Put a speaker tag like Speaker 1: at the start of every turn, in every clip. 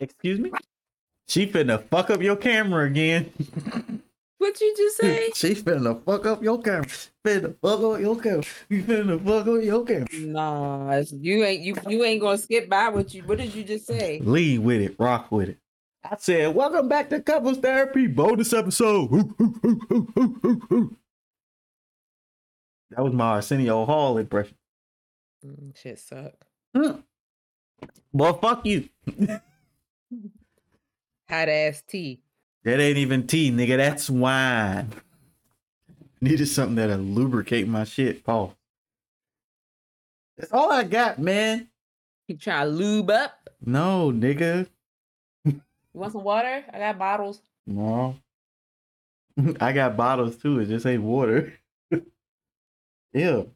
Speaker 1: Excuse me? She finna fuck up your camera again.
Speaker 2: What you just say?
Speaker 1: she finna fuck up your camera. Finna fuck up your camera. You finna fuck up your camera.
Speaker 2: Nah, you ain't you you ain't gonna skip by what you what did you just say?
Speaker 1: Lead with it. Rock with it. I said, welcome back to Couples Therapy bonus episode. that was my Arsenio Hall impression.
Speaker 2: Mm, Shit suck.
Speaker 1: Well, fuck you.
Speaker 2: Hot ass tea.
Speaker 1: That ain't even tea, nigga. That's wine. Needed something that'll lubricate my shit, Paul. That's all I got, man.
Speaker 2: You trying to lube up?
Speaker 1: No, nigga.
Speaker 2: You want some water? I got bottles.
Speaker 1: No. I got bottles too. It just ain't water. Ew.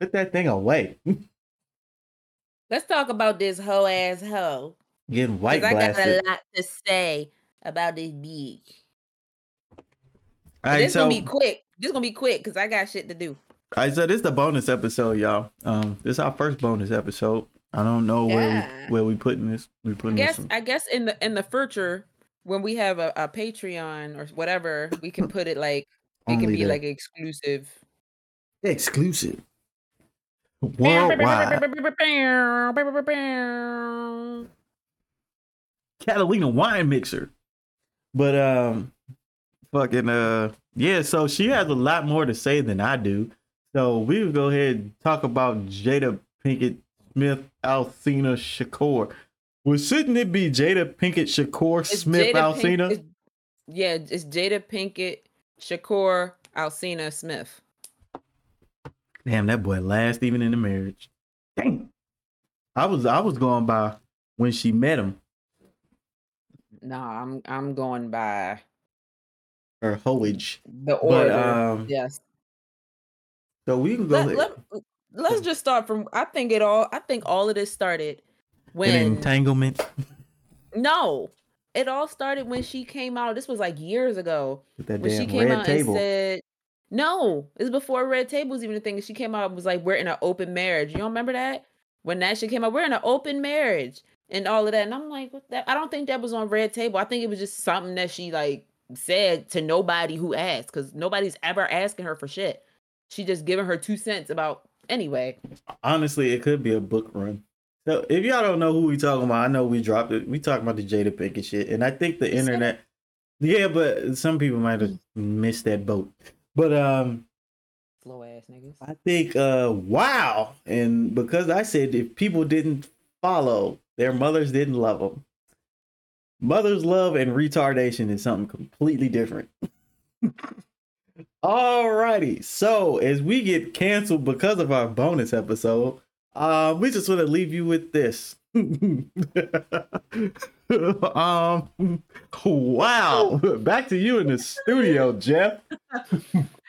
Speaker 1: Put that thing away.
Speaker 2: Let's talk about this hoe ass hoe.
Speaker 1: Getting white
Speaker 2: I got a lot to say about this beach.
Speaker 1: All right,
Speaker 2: this
Speaker 1: so,
Speaker 2: gonna be quick. This gonna be quick because I got shit to do.
Speaker 1: all right, so this is the bonus episode, y'all. Um, this is our first bonus episode. I don't know where
Speaker 2: Yeah.
Speaker 1: we where we putting this. We
Speaker 2: I
Speaker 1: putting
Speaker 2: guess
Speaker 1: this.
Speaker 2: I guess in the in the future when we have a, a Patreon or whatever, we can put it like it can be
Speaker 1: the-
Speaker 2: like exclusive.
Speaker 1: exclusive. Worldwide. Catalina wine mixer. But um fucking uh yeah, so she has a lot more to say than I do. So we'll go ahead and talk about Jada Pinkett Smith Alsina Shakur. Well, shouldn't it be Jada Pinkett Shakur
Speaker 2: It's
Speaker 1: Smith
Speaker 2: Jada Pink-
Speaker 1: Alsina?
Speaker 2: it's- yeah, it's Jada Pinkett, Shakur, Alsina Smith.
Speaker 1: Damn, that boy last even in the marriage. Damn. I was I was going by when she met him,
Speaker 2: Nah, I'm I'm going by
Speaker 1: her hoage.
Speaker 2: the order.
Speaker 1: um,
Speaker 2: yes.
Speaker 1: So we can go
Speaker 2: Let, let, let's just start from I think it all I think all of this started
Speaker 1: An
Speaker 2: when
Speaker 1: entanglement.
Speaker 2: no. It all started when she came out. This was like years ago.
Speaker 1: With that
Speaker 2: when she
Speaker 1: damn
Speaker 2: came
Speaker 1: red
Speaker 2: out
Speaker 1: table.
Speaker 2: and said no it was before red table was even a thing she came out and was like we're in an open marriage you don't remember that when that shit came out we're in an open marriage and all of that and i'm like what that i don't think that was on red table i think it was just something that she like said to nobody who asked because nobody's ever asking her for shit she just giving her two cents about anyway
Speaker 1: Honestly, it could be a book run. So if y'all don't know who we talking about, I know we dropped it. We talking about the Jada Pinkett shit, and I think the internet. Yeah, but some people might have missed that boat. But um,
Speaker 2: slow ass niggas
Speaker 1: I think uh, wow, and because I said if people didn't follow, their mothers didn't love them. Mother's love and retardation is something completely different. Alrighty, so as we get canceled because of our bonus episode, uh, we just want to leave you with this. um, wow, back to you in the studio, Jeff.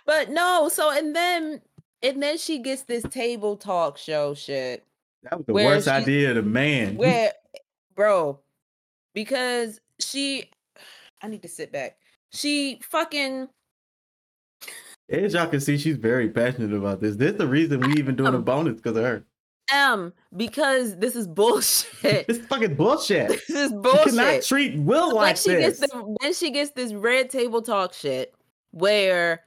Speaker 2: but no so and then and then she gets this table talk show shit
Speaker 1: That was the worst
Speaker 2: she-
Speaker 1: idea of the man.
Speaker 2: where bro because she i need to sit back she fucking
Speaker 1: As y'all can see, she's very passionate about this. This is the reason we even doing a bonus because of her.
Speaker 2: um because this is bullshit
Speaker 1: This is fucking bullshit.
Speaker 2: this is bullshit.
Speaker 1: You cannot treat Will
Speaker 2: then
Speaker 1: like
Speaker 2: she
Speaker 1: this.
Speaker 2: gets the, then she gets this red table talk shit where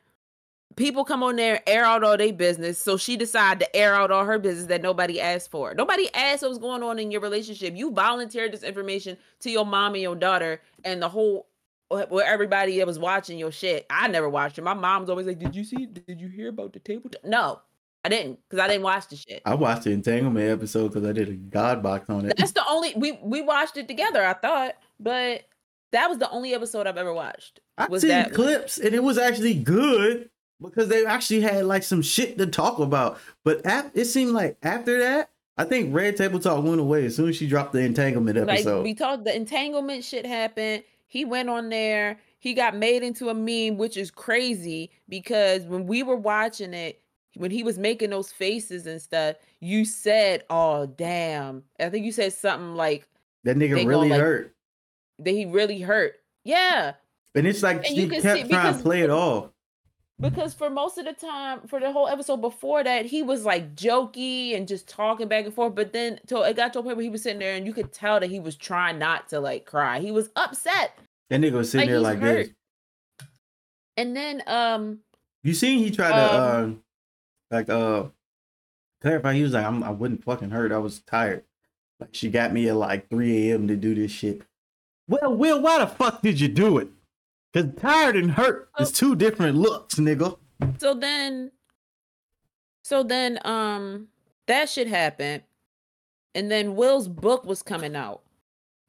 Speaker 2: people come on there air out all their business so she decided to air out all her business that nobody asked for. Nobody asked what was going on in your relationship. You volunteered this information to your mom and your daughter and the whole where everybody that was watching your shit. I never watched it. My mom's always like did you see did you hear about the table t-" no i didn't because i didn't watch the shit.
Speaker 1: I watched the entanglement episode because I did a God box on it.
Speaker 2: that's the only we we watched it together i thought but that was the only episode i've ever watched
Speaker 1: I've
Speaker 2: was
Speaker 1: seen
Speaker 2: that one.
Speaker 1: clips and it was actually good because they actually had like some shit to talk about. But ap- it seemed like after that, I think Red Table Talk went away as soon as she dropped the entanglement episode.
Speaker 2: Like we talked, the entanglement shit happened. He went on there. He got made into a meme, which is crazy because when we were watching it, when he was making those faces and stuff, you said, "Oh damn!" I think you said something like
Speaker 1: that nigga really
Speaker 2: like-
Speaker 1: hurt.
Speaker 2: that he really hurt. Yeah,
Speaker 1: And it's like
Speaker 2: and you can
Speaker 1: kept
Speaker 2: see-
Speaker 1: trying to play it off.
Speaker 2: Because for most of the time, for the whole episode before that, he was like jokey and just talking back and forth. But then to, it got to a point where he was sitting there and you could tell that he was trying not to like cry. He was upset.
Speaker 1: That nigga was sitting
Speaker 2: Like,
Speaker 1: there like this.
Speaker 2: And then um
Speaker 1: You seen he tried to uh
Speaker 2: Um,
Speaker 1: like uh clarify. He was like, I'm, I wasn't fucking hurt. I was tired. Like she got me at like 3 a.m. to do this shit. Well, Will, why the fuck did you do it? Cause tired and hurt is
Speaker 2: Oh.
Speaker 1: two different looks, nigga.
Speaker 2: so then so then um that shit happened. And then Will's book was coming out.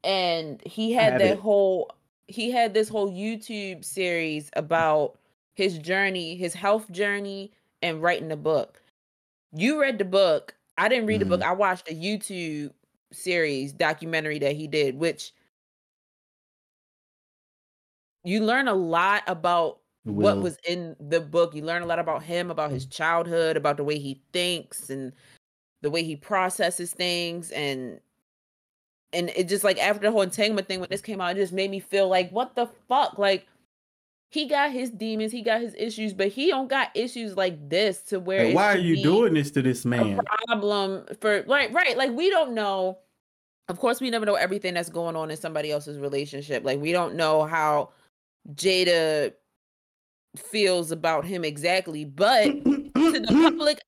Speaker 2: And he had that
Speaker 1: it.
Speaker 2: whole he had this whole YouTube series about his journey, his health journey and writing the book. You read the book. I didn't read the book.
Speaker 1: Mhm.
Speaker 2: I watched a YouTube series documentary that he did which you learn a lot about what was in the book. You learn a lot about him, about his mm-hmm. childhood, about the way he thinks and the way he processes things and and it just like after the whole entanglement thing when this came out, it just made me feel like what the fuck? Like he got his demons, he got his issues, but he don't got issues like this to where
Speaker 1: Like, why are you doing this to this man?
Speaker 2: problem for like right like we don't know of course we never know everything that's going on in somebody else's relationship like we don't know how jada feels about him exactly but to the public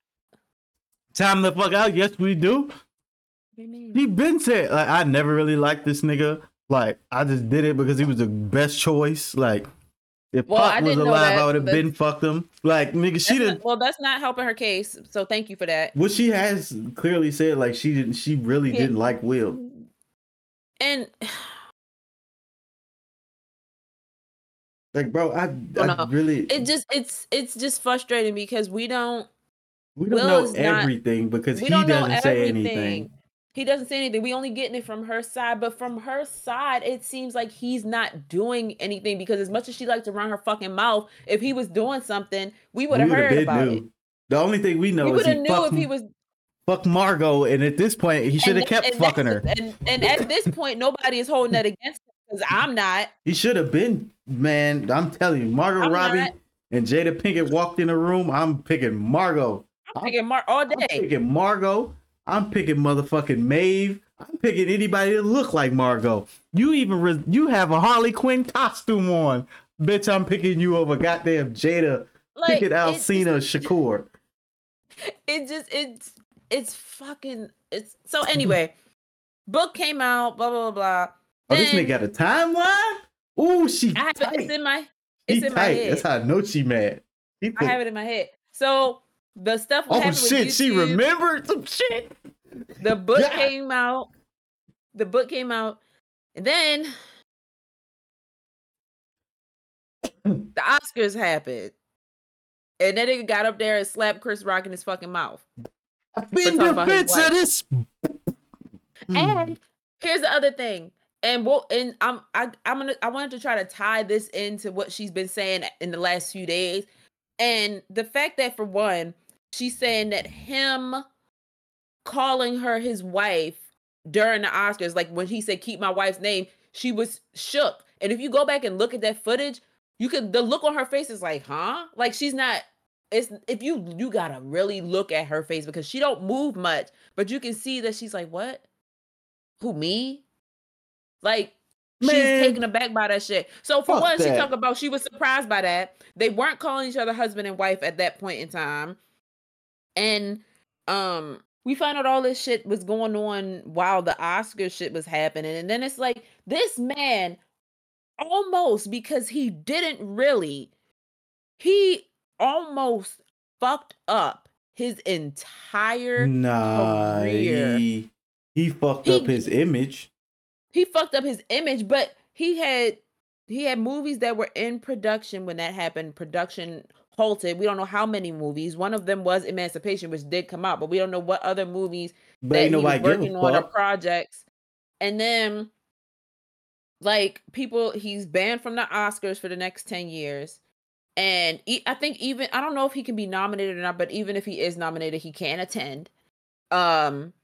Speaker 1: Time the fuck out. Yes, we do. He been said like I never really liked this nigga. Like I just did it because he was the best choice. Like if
Speaker 2: Well, I
Speaker 1: Pop was alive,
Speaker 2: that,
Speaker 1: I would have been fucked him. Like nigga, she
Speaker 2: That's
Speaker 1: did.
Speaker 2: not- well that's not helping her case so thank you for that
Speaker 1: What she has clearly said, like she didn't. She really
Speaker 2: Yeah.
Speaker 1: didn't like Will.
Speaker 2: and
Speaker 1: Like, bro, I, I really.
Speaker 2: it just it's it's just frustrating because we don't
Speaker 1: we don't
Speaker 2: Will
Speaker 1: know
Speaker 2: is not-
Speaker 1: everything because he doesn't say
Speaker 2: everything.
Speaker 1: anything.
Speaker 2: He doesn't say anything. We only getting it from her side, but from her side, it seems like he's not doing anything because as much as she likes to run her fucking mouth, if he was doing something, we would have heard about it.
Speaker 1: The only thing we know
Speaker 2: We
Speaker 1: is he
Speaker 2: knew
Speaker 1: fucked,
Speaker 2: if he was.
Speaker 1: fuck Margot, and at this point, he should have kept fucking her.
Speaker 2: And, and at this point, nobody is holding that against him because I'm not.
Speaker 1: He should have been, man. I'm telling you, Margot
Speaker 2: I'm
Speaker 1: Robbie
Speaker 2: not.
Speaker 1: and Jada Pinkett walked in the room. I'm picking Margot.
Speaker 2: I'm picking Mark all day.
Speaker 1: I'm picking Margot. I'm picking motherfucking Maeve. I'm picking anybody that look like Margot. You even re- you have a Harley Quinn costume on, bitch. I'm picking you over goddamn Jada
Speaker 2: Like
Speaker 1: Pinkett Alsina Shakur.
Speaker 2: it just it's it's fucking it's so anyway. book came out, blah blah blah blah.
Speaker 1: Oh, this
Speaker 2: Then-
Speaker 1: nigga got a timeline. Ooh, she
Speaker 2: I it, it's in my it's in my
Speaker 1: tight.
Speaker 2: head.
Speaker 1: That's how I know she mad. He
Speaker 2: I have it in my head. So the stuff
Speaker 1: oh
Speaker 2: happened with
Speaker 1: shit, she remembered some shit.
Speaker 2: The book
Speaker 1: God.
Speaker 2: came out. The book came out, and then the Oscars happened, and then nigga got up there and slapped Chris Rock in his fucking mouth.
Speaker 1: I've been defense of this. Mm.
Speaker 2: And here's the other thing. And we'll and I'm I, I'm gonna I wanted to try to tie this into what she's been saying in the last few days. And the fact that for one, she's saying that him calling her his wife during the Oscars, like when he said keep my wife's name, she was shook. And if you go back and look at that footage, you could the look on her face is like, huh? Like she's not it's if you you gotta really look at her face because she don't move much, but you can see that she's like, what? Who me? Like she's taken aback by that shit. So for
Speaker 1: Fuck
Speaker 2: one, she talked about she was surprised by that. They weren't calling each other husband and wife at that point in time. And um we found out all this shit was going on while the Oscar shit was happening. And then it's like this man almost because he didn't really he almost fucked up his entire
Speaker 1: Nah,
Speaker 2: career.
Speaker 1: he, he fucked
Speaker 2: He-
Speaker 1: up his image.
Speaker 2: He fucked up his image, but he had he had movies that were in production when that happened. Production halted. We don't know how many movies. One of them was Emancipation, which did come out, but we don't know what other movies
Speaker 1: But
Speaker 2: that he was working on or projects. And then like people he's banned from the Oscars for the next 10 years. And I think even I don't know if he can be nominated or not, but even if he is nominated, he can attend. Um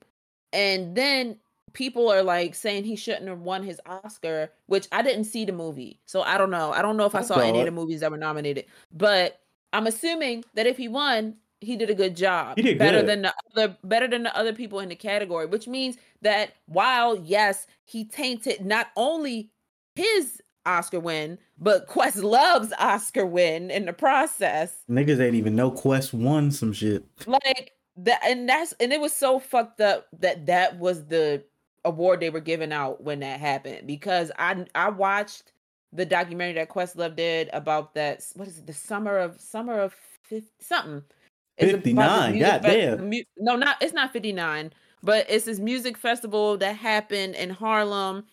Speaker 2: and then people are like saying he shouldn't have won his Oscar, which I didn't see the movie. So I don't know. I don't know if I,
Speaker 1: I
Speaker 2: saw any
Speaker 1: it.
Speaker 2: of the movies that were nominated. But I'm assuming that if he won, he did a good job.
Speaker 1: He did
Speaker 2: better
Speaker 1: good.
Speaker 2: than the other better than the other people in the category, which means that while yes, he tainted not only his Oscar win, but Questlove's Oscar win in the process.
Speaker 1: Niggas ain't even know Quest won some shit.
Speaker 2: Like that and that's and it was so fucked up that that was the award they were giving out when that happened because I I watched the documentary that Questlove did about that what is it the summer of summer of 50, something It's
Speaker 1: 59,
Speaker 2: music fe-
Speaker 1: goddamn.
Speaker 2: mu- no not it's not 59 but it's this music festival that happened in Harlem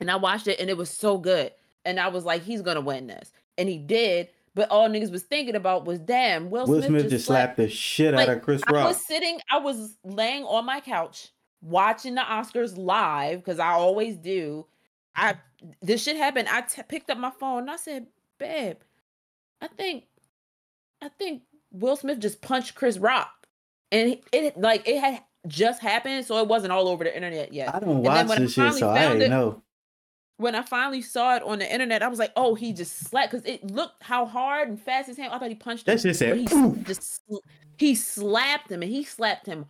Speaker 2: and I watched it and it was so good and I was like he's gonna win this and he did but all niggas was thinking about was damn Will,
Speaker 1: Will
Speaker 2: Smith,
Speaker 1: Smith just slapped the shit
Speaker 2: like,
Speaker 1: out of Chris Rock.
Speaker 2: I was sitting, I was laying on my couch watching the Oscars live because I always do. I this shit happened. I t- picked up my phone and I said, "Babe, I think, I think Will Smith just punched Chris Rock," and it, like it had just happened, so it wasn't all over the internet yet.
Speaker 1: I don't watch this shit,
Speaker 2: finally
Speaker 1: so I
Speaker 2: it-
Speaker 1: know.
Speaker 2: When I finally saw it on the internet, I was like, "Oh, he just slapped," because it looked how hard and fast his hand. I thought he punched him.
Speaker 1: That shit said
Speaker 2: he
Speaker 1: "Poof."
Speaker 2: just he slapped him and he slapped him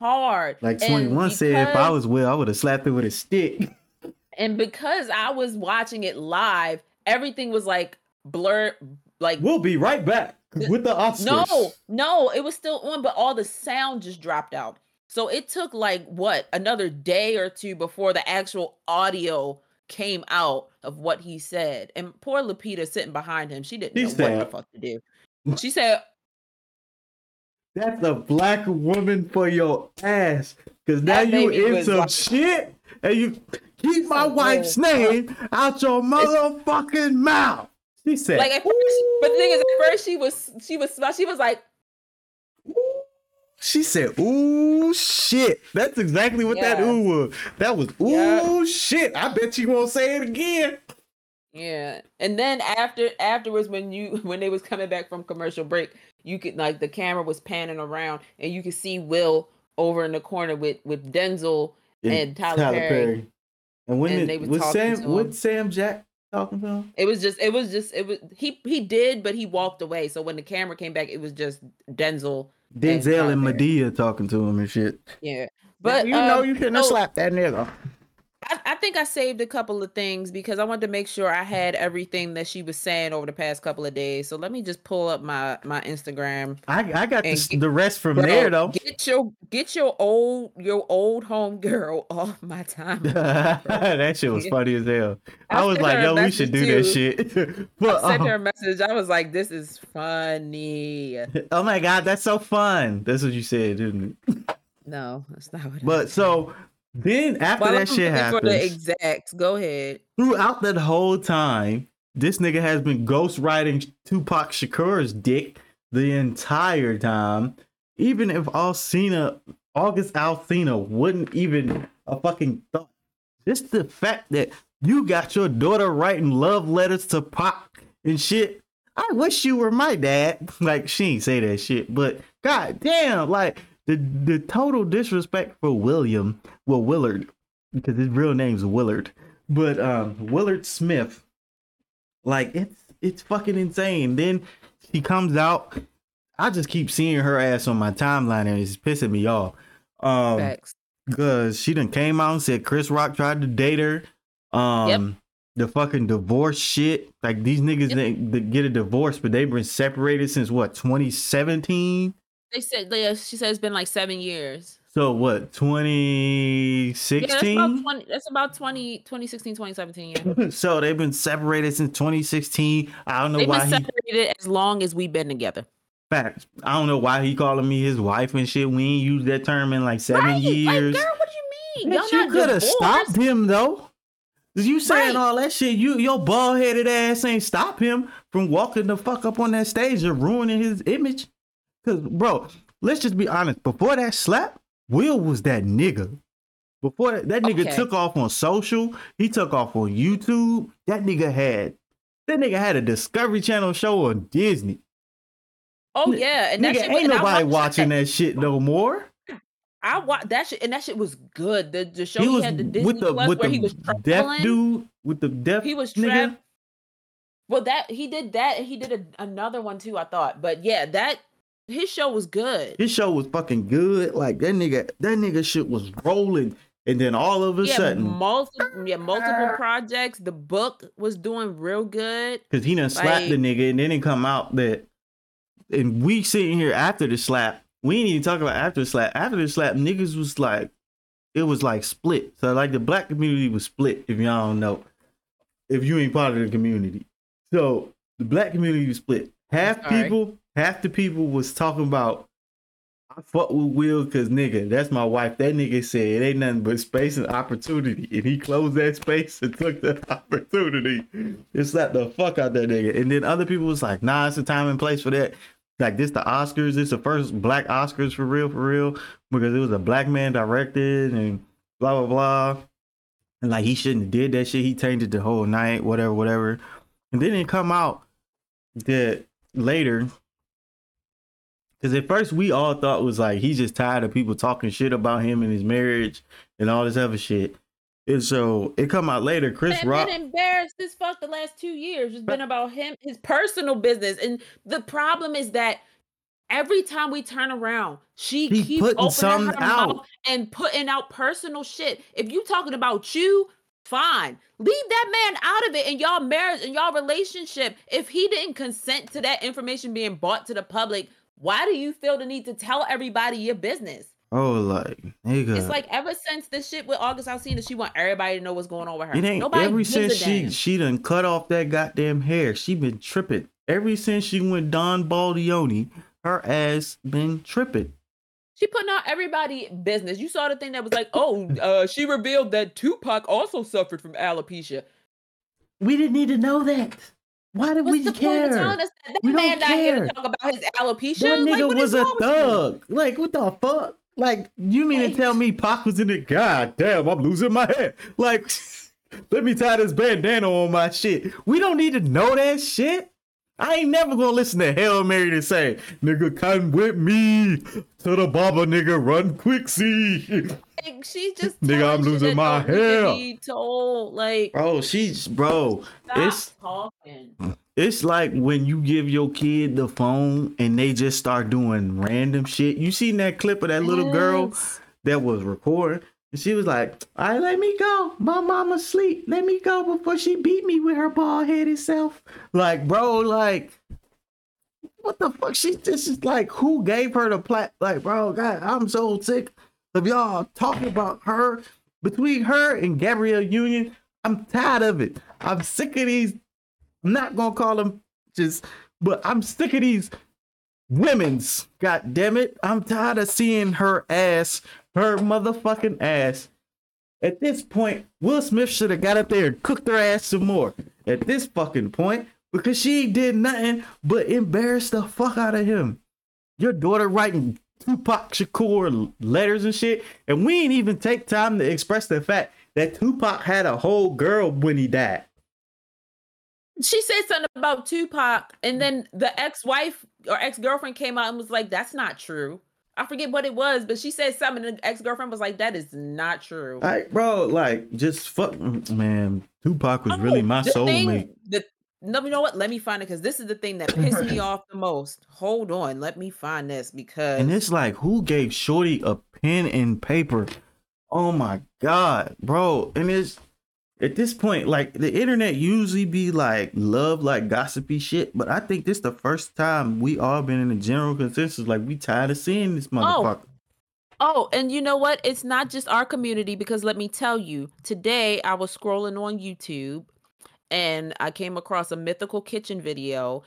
Speaker 2: hard.
Speaker 1: like
Speaker 2: And
Speaker 1: 21 said if I was Will, I would have slapped it with a stick.
Speaker 2: and because I was watching it live, everything was like blurred, like
Speaker 1: We'll be right back with the Oscars.
Speaker 2: no, no, it was still on, but all the sound just dropped out. So it took like what another day or two before the actual audio came out of what he said. And poor Lupita sitting behind him, she didn't
Speaker 1: She
Speaker 2: know what the fuck to do. She said,
Speaker 1: That's a black woman for your ass. Cause now
Speaker 2: That
Speaker 1: you in some shit and you keep my
Speaker 2: So,
Speaker 1: wife's name out your motherfucking mouth. She said,
Speaker 2: like at first, but the thing is, at first she was she was she was like,
Speaker 1: she said, ooh shit. That's exactly what that ooh was. That was ooh
Speaker 2: Yeah.
Speaker 1: shit. I bet you won't say it again.
Speaker 2: Yeah. And then after afterwards when you when they was coming back from commercial break, you could like the camera was panning around and you could see Will over in the corner with with Denzel and Tyler, Perry.
Speaker 1: And when
Speaker 2: And
Speaker 1: did,
Speaker 2: they was
Speaker 1: was
Speaker 2: talking
Speaker 1: Sam
Speaker 2: to him.
Speaker 1: what Sam Jack talking to him?
Speaker 2: It was just it was just it was he he did but he walked away. So when the camera came back it was just Denzel.
Speaker 1: Denzel
Speaker 2: Tyler
Speaker 1: and Madea talking to him and shit.
Speaker 2: Yeah. But
Speaker 1: you know
Speaker 2: um,
Speaker 1: you shouldn't have slapped that nigga.
Speaker 2: I, I think I saved a couple of things because I wanted to make sure I had everything that she was saying over the past couple of days. So let me just pull up my my Instagram
Speaker 1: I, I got the,
Speaker 2: get-
Speaker 1: the rest from
Speaker 2: Bro,
Speaker 1: there though.
Speaker 2: Get your get your old your old home girl off my time.
Speaker 1: that shit was funny as hell. I,
Speaker 2: I
Speaker 1: was like, yo, we should do that shit. but,
Speaker 2: I sent
Speaker 1: um,
Speaker 2: her a message. I was like, "This is funny."
Speaker 1: oh my god, that's so fun. That's what you said, didn't it?
Speaker 2: No, that's not what. I
Speaker 1: But
Speaker 2: said.
Speaker 1: so then after
Speaker 2: While
Speaker 1: that
Speaker 2: I'm
Speaker 1: shit
Speaker 2: looking for the
Speaker 1: happens,
Speaker 2: exacts, go ahead.
Speaker 1: throughout that whole time, this nigga has been ghostwriting Tupac Shakur's dick the entire time. Even if Alsina, August Alsina wouldn't even a fucking thought. Just the fact that you got your daughter writing love letters to Pac and shit. I wish you were my dad. Like she ain't say that shit, but god damn, like the the total disrespect for William, well Willard, because his real name's Willard, but um Willard Smith. Like it's it's fucking insane. Then she comes out. I just keep seeing her ass on my timeline and it's pissing me off. Um
Speaker 2: Facts.
Speaker 1: because she done came out and said Chris Rock tried to date her. Um, the fucking divorce shit. Like these niggas
Speaker 2: Yep.
Speaker 1: they, they get a divorce, but they've been separated since what 2017.
Speaker 2: They said they, uh, she said it's been like seven years.
Speaker 1: So what
Speaker 2: Yeah, that's about
Speaker 1: 2016?
Speaker 2: That's about 20, 2016, 2017. Yeah,
Speaker 1: so they've been separated since 2016. I don't know
Speaker 2: they've
Speaker 1: why
Speaker 2: been
Speaker 1: he
Speaker 2: separated as long as we've been together.
Speaker 1: facts. I don't know why he calling me his wife and shit. We ain't used that term in like seven
Speaker 2: Right?
Speaker 1: years.
Speaker 2: Like, girl, what do you mean?
Speaker 1: Bitch, you could have stopped him though. You saying
Speaker 2: Right.
Speaker 1: all that shit, you your bald headed ass ain't stop him from walking the fuck up on that stage and ruining his image. Cause bro, let's just be honest. Before that slap, Will was that nigga. Before that, that nigga
Speaker 2: Okay.
Speaker 1: took off on social, he took off on YouTube. That nigga had that nigga had a Discovery Channel show on Disney.
Speaker 2: Oh yeah, and that shit,
Speaker 1: ain't nobody watching that shit no more.
Speaker 2: I watched that shit, and that shit was good. The the show
Speaker 1: he
Speaker 2: he,
Speaker 1: was
Speaker 2: had the Disney
Speaker 1: with the
Speaker 2: Plus
Speaker 1: with
Speaker 2: where
Speaker 1: the
Speaker 2: he was
Speaker 1: deaf dude with the deaf
Speaker 2: He was
Speaker 1: nigga.
Speaker 2: trapped. Well, that he did that, and he did a, another one too. I thought, but yeah, that his show was good.
Speaker 1: His show was fucking good. Like that nigga, that nigga shit was rolling. And then all of a
Speaker 2: yeah,
Speaker 1: sudden,
Speaker 2: multiple, yeah, multiple uh-huh. projects. The book was doing real good.
Speaker 1: Cause he done slapped
Speaker 2: Like-
Speaker 1: the nigga, and then it come out that, and we sitting here after the slap. We ain't even talk about after the slap. After the slap, niggas was like, it was like split. So like the black community was split. If y'all don't know, if you ain't part of the community, so the black community was split. Half
Speaker 2: Sorry.
Speaker 1: people, half the people was talking about. I fuck with Will because nigga, that's my wife. That nigga said it ain't nothing but space and opportunity, and he closed that space and took that opportunity and slapped the fuck out that nigga. And then other people was like, nah, it's a time and place for that. Like this, the Oscars. This the first black Oscars for real, for real, because it was a black man directed and blah blah blah. And like he shouldn't have did that shit. He tainted the whole night, whatever, whatever. And then it come out that later. Because at first we all thought was like he's just tired of people talking shit about him and his marriage and all this other shit. And so it come out later. Chris
Speaker 2: Man,
Speaker 1: Rock.
Speaker 2: been embarrassed as fuck the last two years. It's been about him, his personal business, and the problem is that every time we turn around, she
Speaker 1: He
Speaker 2: keeps
Speaker 1: putting
Speaker 2: opening her
Speaker 1: out.
Speaker 2: mouth and putting out personal shit. If you talking about you, fine, leave that man out of it in y'all marriage and y'all relationship. If he didn't consent to that information being brought to the public, why do you feel the need to tell everybody your business?
Speaker 1: Oh, like nigga.
Speaker 2: It's like ever since this shit with August Alsina, she want everybody to know what's going on with her.
Speaker 1: It ain't
Speaker 2: Nobody
Speaker 1: ever since she
Speaker 2: damn.
Speaker 1: she done cut off that goddamn hair. She been tripping. Ever since she went Don Baldioni, her ass been tripping.
Speaker 2: She putting out everybody business. You saw the thing that was like, oh, uh, she revealed that Tupac also suffered from alopecia.
Speaker 1: We didn't need to know that. Why did
Speaker 2: What's
Speaker 1: we care?
Speaker 2: of telling us that?
Speaker 1: We
Speaker 2: man not here to talk about his alopecia.
Speaker 1: That nigga
Speaker 2: what
Speaker 1: was a
Speaker 2: wrong with you?
Speaker 1: thug. Like what the fuck? Like you mean to tell me Pac was in it? God damn, I'm losing my head. Like let me tie this bandana on my shit. We don't need to know that shit. I ain't never gonna listen to Hail Mary to say, nigga, come with me to the Baba, nigga, run quick, see.
Speaker 2: Like, she's just
Speaker 1: Nigga, I'm losing my
Speaker 2: don't
Speaker 1: hair.
Speaker 2: Told like,
Speaker 1: Bro, she's bro.
Speaker 2: stop
Speaker 1: It's
Speaker 2: talking.
Speaker 1: It's like when you give your kid the phone and they just start doing random shit. You seen that clip of that little girl that was recording? And she was like, All right, let me go. My mama's asleep. Let me go before she beat me with her bald headed self. Like, bro, like, what the fuck? She this is like, who gave her the plat? Like, bro, God, I'm so sick of y'all talking about her. Between her and Gabrielle Union, I'm tired of it. I'm sick of these. I'm not gonna call them just, but I'm sick of these women's. God damn it. I'm tired of seeing her ass, her motherfucking ass. At this point, Will Smith should have got up there and cooked her ass some more. At this fucking point, because she did nothing but embarrass the fuck out of him. Your daughter writing Tupac Shakur letters and shit, and we ain't even take time to express the fact that Tupac had a whole girl when he died.
Speaker 2: She said something about Tupac, and then the ex-wife or ex-girlfriend came out and was like, "That's not true." I forget what it was, but she said something. And the ex-girlfriend was like, "That is not true."
Speaker 1: Like, bro, like, just fuck, mm, man. Tupac was
Speaker 2: Oh,
Speaker 1: really my
Speaker 2: the
Speaker 1: soulmate.
Speaker 2: thing- The, no, you know what? Let me find it because this is the thing that pissed me off the most. Hold on, let me find this because
Speaker 1: And it's like, who gave Shorty a pen and paper? Oh my god, bro. And it's at this point, like the internet usually be like love like gossipy shit, but I think this the first time we all been in a general consensus, like we tired of seeing this motherfucker.
Speaker 2: Oh, and you know what? It's not just our community because let me tell you, today I was scrolling on YouTube and I came across a mythical kitchen video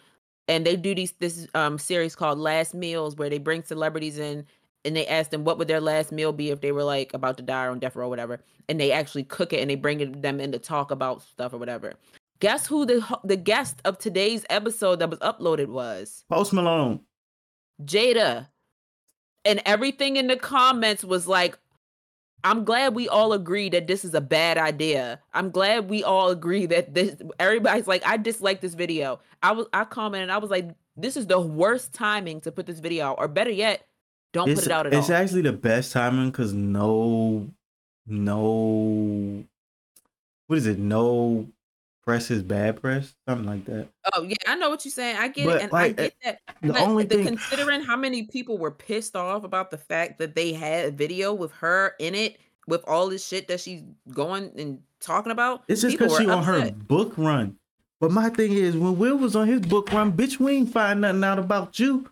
Speaker 2: and they do these this um series called Last Meals where they bring celebrities in and they ask them what would their last meal be if they were like about to die or on death row or whatever and they actually cook it and they bring it, them in to talk about stuff or whatever. Guess who the the guest of today's episode that was uploaded was?
Speaker 1: Post Malone.
Speaker 2: Jada. And everything in the comments was like, I'm glad we all agree that this is a bad idea. I'm glad we all agree that this everybody's like, I dislike this video. I was I commented, I was like, this is the worst timing to put this video out. Or better yet, don't
Speaker 1: It's,
Speaker 2: put it out at
Speaker 1: it's
Speaker 2: all.
Speaker 1: actually the best timing because no, no, what is it? No press is bad press, something like that.
Speaker 2: Oh yeah, I know what you're saying. I get
Speaker 1: But,
Speaker 2: it, and
Speaker 1: like,
Speaker 2: I get that.
Speaker 1: The
Speaker 2: But
Speaker 1: only
Speaker 2: the,
Speaker 1: thing,
Speaker 2: considering how many people were pissed off about the fact that they had a video with her in it with all this shit that she's going and talking about,
Speaker 1: it's just because she
Speaker 2: were
Speaker 1: on her book run. But my thing is, when Will was on his book run, bitch, we ain't find nothing out about you.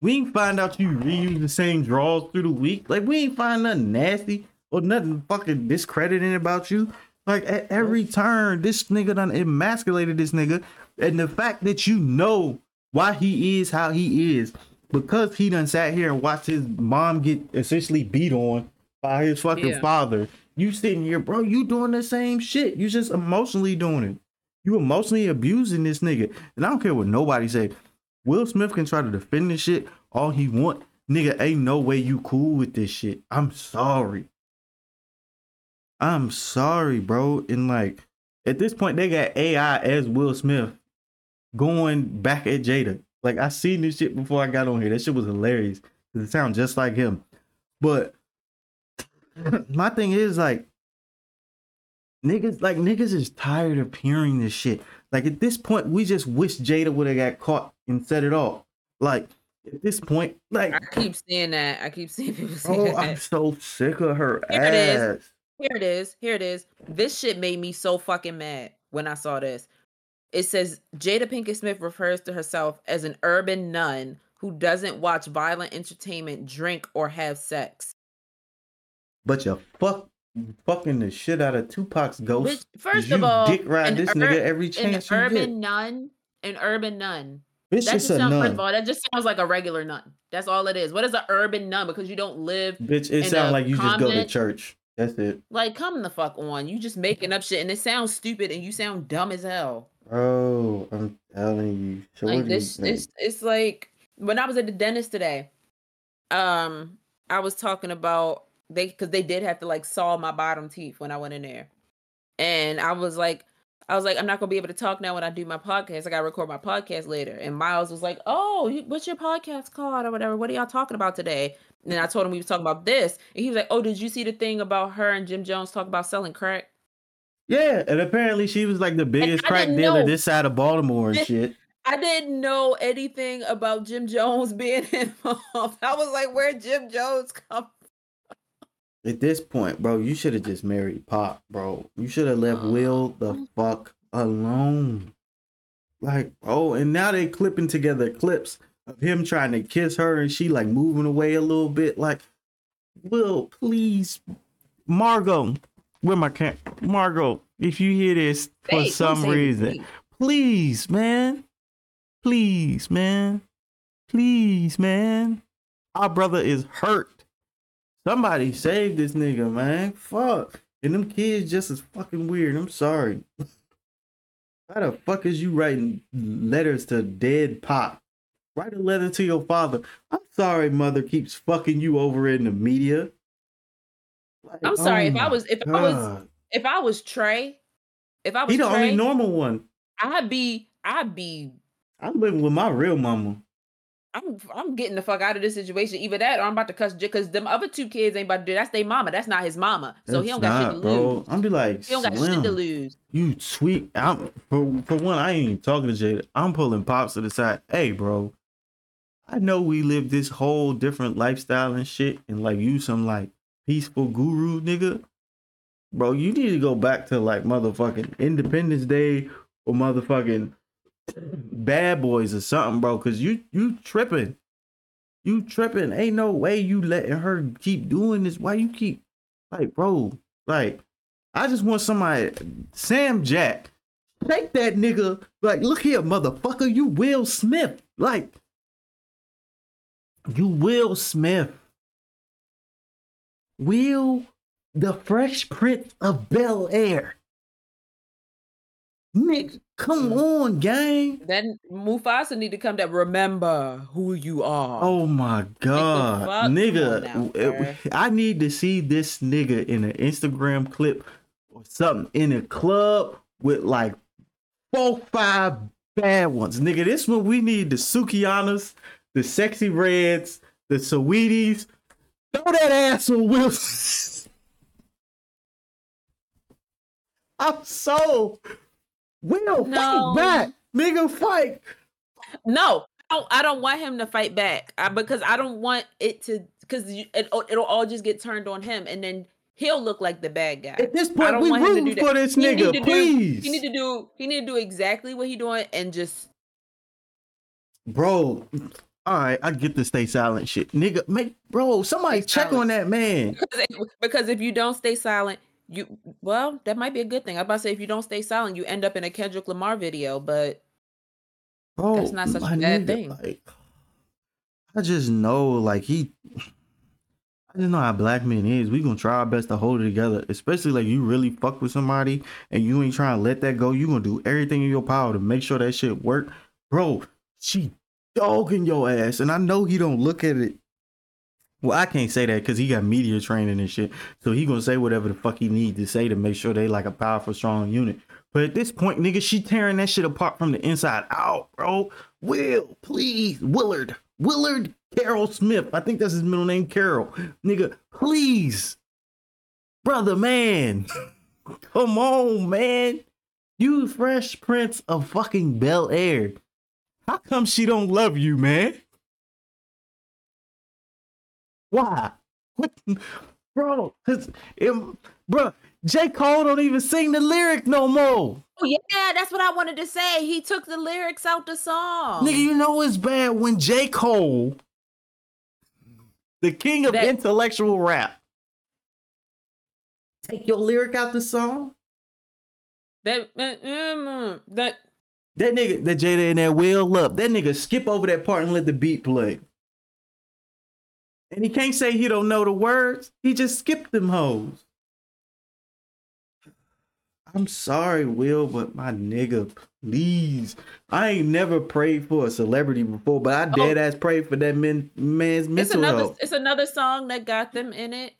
Speaker 1: We ain't find out you reuse the same draws through the week. Like we ain't find nothing nasty or nothing fucking discrediting about you. Like at every turn, this nigga done emasculated this nigga, and the fact that you know why he is how he is because he done sat here and watched his mom get essentially beat on by his fucking
Speaker 2: Yeah.
Speaker 1: father. You sitting here, bro. You doing the same shit. You just emotionally doing it. You emotionally abusing this nigga, and I don't care what nobody say. Will Smith can try to defend this shit all he want. Nigga, ain't no way you cool with this shit. I'm sorry. I'm sorry, bro. And like at this point, they got AI as Will Smith going back at Jada. Like I seen this shit before I got on here. That shit was hilarious. It sounds just like him. But my thing is like niggas like niggas is tired of hearing this shit. Like at this point, we just wish Jada would have got caught and set it off. Like at this point, like
Speaker 2: I keep seeing that. I keep seeing people oh, saying
Speaker 1: oh,
Speaker 2: that.
Speaker 1: I'm so sick of her
Speaker 2: Here it is. Here it is. Here it is. This shit made me so fucking mad when I saw this. It says Jada Pinkett Smith refers to herself as an urban nun who doesn't watch violent entertainment, drink, or have sex.
Speaker 1: But you fuck fucking the shit out of Tupac's ghost.
Speaker 2: Which, first of all,
Speaker 1: dick ride this
Speaker 2: ur-
Speaker 1: nigga every
Speaker 2: An
Speaker 1: chance you
Speaker 2: urban
Speaker 1: get.
Speaker 2: nun, an urban nun.
Speaker 1: Bitch,
Speaker 2: That
Speaker 1: just
Speaker 2: sounds, first of all, that just sounds like a regular nun. That's all it is. What is an urban nun? Because you don't live
Speaker 1: Bitch, it sounds like you just go to church. That's it.
Speaker 2: like come the fuck on. You just making up shit and it sounds stupid and you sound dumb as hell.
Speaker 1: Bro, I'm telling you.
Speaker 2: Like this it's it's like when I was at the dentist today, um, I was talking about they because they did have to like saw my bottom teeth when I went in there. And I was like, I was like, I'm not gonna be able to talk now when I do my podcast. I gotta record my podcast later. And Miles was like, Oh, you, what's your podcast called or whatever? What are y'all talking about today? And then I told him we was talking about this, and he was like, Oh, did you see the thing about her and Jim Jones talk about selling crack?
Speaker 1: Yeah, and apparently she was like the biggest crack dealer
Speaker 2: know.
Speaker 1: this side of Baltimore and shit.
Speaker 2: I didn't know anything about Jim Jones being involved. I was like, where Jim Jones come
Speaker 1: At this point, bro, you should have just married Pop, bro. You should have left
Speaker 2: Uh,
Speaker 1: Will the fuck alone. Like, oh, and now they clipping together clips of him trying to kiss her and she like moving away a little bit. Like, Will, please, Margot, where my cat? Margot, if you hear this for
Speaker 2: Hey,
Speaker 1: some
Speaker 2: me,
Speaker 1: reason,
Speaker 2: please,
Speaker 1: man, please, man, please, man, our brother is hurt. Somebody save this nigga, man. Fuck. And them kids just as fucking weird. I'm sorry. How the fuck is you writing letters to dead pop? Write a letter to your father. I'm sorry, mother keeps fucking you over in the media. Like,
Speaker 2: I'm sorry
Speaker 1: oh
Speaker 2: if I
Speaker 1: oh
Speaker 2: was if I was if I was Trey, if I was
Speaker 1: He the
Speaker 2: Trey,
Speaker 1: only normal one.
Speaker 2: I'd be I'd be
Speaker 1: I'm living with my real mama.
Speaker 2: I'm I'm getting the fuck out of this situation. Either that or I'm about to cuss because them other two kids ain't about to do that's their mama. That's not his mama. So he don't got shit to
Speaker 1: bro.
Speaker 2: lose.
Speaker 1: I'm be like,
Speaker 2: He don't got shit to lose.
Speaker 1: you sweet. I'm for for one. I ain't even talking to Jada. I'm pulling pops to the side. Hey, bro. I know we live this whole different lifestyle and shit, and like you some like peaceful guru nigga. Bro, you need to go back to like motherfucking Independence Day or motherfucking Bad Boys or something, bro. Cause you you tripping. You tripping. Ain't no way you letting her keep doing this. Why you keep like, bro? Like, I just want somebody, Sam Jack, take that nigga. Like, look here, motherfucker. You Will Smith. Like, you Will Smith. Will the Fresh Prince of Bel Air. Nick, come mm. on, gang.
Speaker 2: Then Mufasa need to come to Remember who you are.
Speaker 1: Oh my god,
Speaker 2: fuck? Come on
Speaker 1: nigga!
Speaker 2: now.
Speaker 1: I need to see this nigga in an Instagram clip or something in a club with like four, five bad ones, nigga. This one we need the Sukihanas, the sexy reds, the sweeties. Throw that ass on Will. I'm so Will
Speaker 2: No.
Speaker 1: fight back, nigga, fight.
Speaker 2: No, I don't, I don't want him to fight back I, because I don't want it to because it, it'll all just get turned on him and then he'll look like the bad guy.
Speaker 1: At this point, we
Speaker 2: want him to
Speaker 1: rooting for this
Speaker 2: He need
Speaker 1: nigga,
Speaker 2: to do-
Speaker 1: please.
Speaker 2: He need to do he need to do exactly what he doing and just
Speaker 1: bro. All right, I get the stay silent shit, nigga. Make bro, somebody
Speaker 2: Stay
Speaker 1: check
Speaker 2: silent.
Speaker 1: on that man.
Speaker 2: because if, because if you don't stay silent, you well that might be a good thing. I'm about to say if you don't stay silent, you end up in a Kendrick Lamar video, but
Speaker 1: Bro,
Speaker 2: That's not such a bad
Speaker 1: nigga,
Speaker 2: thing.
Speaker 1: Like, I just know, like he, I just know how black men is. We gonna try our best to hold it together, especially like you really fuck with somebody and you ain't trying to let that go. You gonna do everything in your power to make sure that shit work, bro. She dogging your ass, and I know he don't look at it. Well, I can't say that because he got media training and shit, so he gonna say whatever the fuck he need to say to make sure they like a powerful, strong unit. But at this point, nigga, she tearing that shit apart from the inside out, bro. Will, please, Willard, Willard Carroll Smith. I think that's his middle name, Carroll. Nigga, please, brother, man, come on, man. You Fresh Prince of fucking Bel Air. How come she don't love you, man? Why? What, bro? It, bro, J Cole don't even sing the lyric no more.
Speaker 2: oh yeah, that's what I wanted to say. He took the lyrics out the song.
Speaker 1: Nigga, you know it's bad when J. Cole, the king of
Speaker 2: That-
Speaker 1: intellectual rap, take your lyric out the song.
Speaker 2: that uh, that
Speaker 1: That nigga, that Jada and that Will up, that nigga skip over that part and let the beat play. And he can't say he don't know the words. He just skipped them hoes. I'm sorry, Will, but my nigga, please. I ain't never prayed for a celebrity before, but I dead ass prayed for that man, man's
Speaker 2: it's
Speaker 1: mental
Speaker 2: another
Speaker 1: health.
Speaker 2: it's another song that got them in it.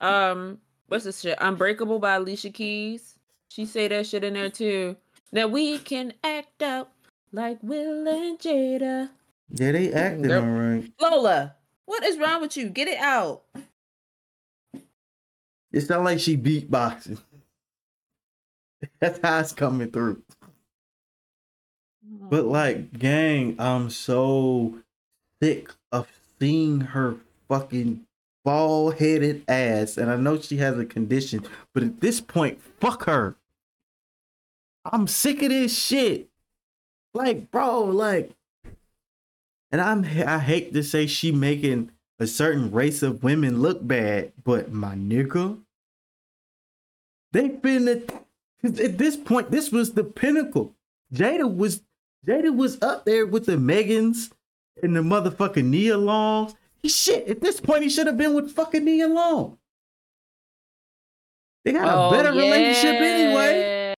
Speaker 2: Um, what's this shit? Unbreakable by Alicia Keys. She say that shit in there too. That we can act out like Will and Jada.
Speaker 1: Yeah, they acting
Speaker 2: Yep.
Speaker 1: all right.
Speaker 2: Lola, what is wrong with you? Get it out.
Speaker 1: It's not like she beatboxing. That's how it's coming through. Mm. But like, gang, I'm so sick of seeing her fucking bald headed ass. And I know she has a condition, but at this point, fuck her. I'm sick of this shit. Like, bro, like, and I'm I hate to say she making a certain race of women look bad, but my nigga, they've been at, at this point, this was the pinnacle. Jada was Jada was up there with the Megans and the motherfucking Nia Longs. Shit. At this point, he should have been with fucking Nia Long. They had a oh, better relationship anyway.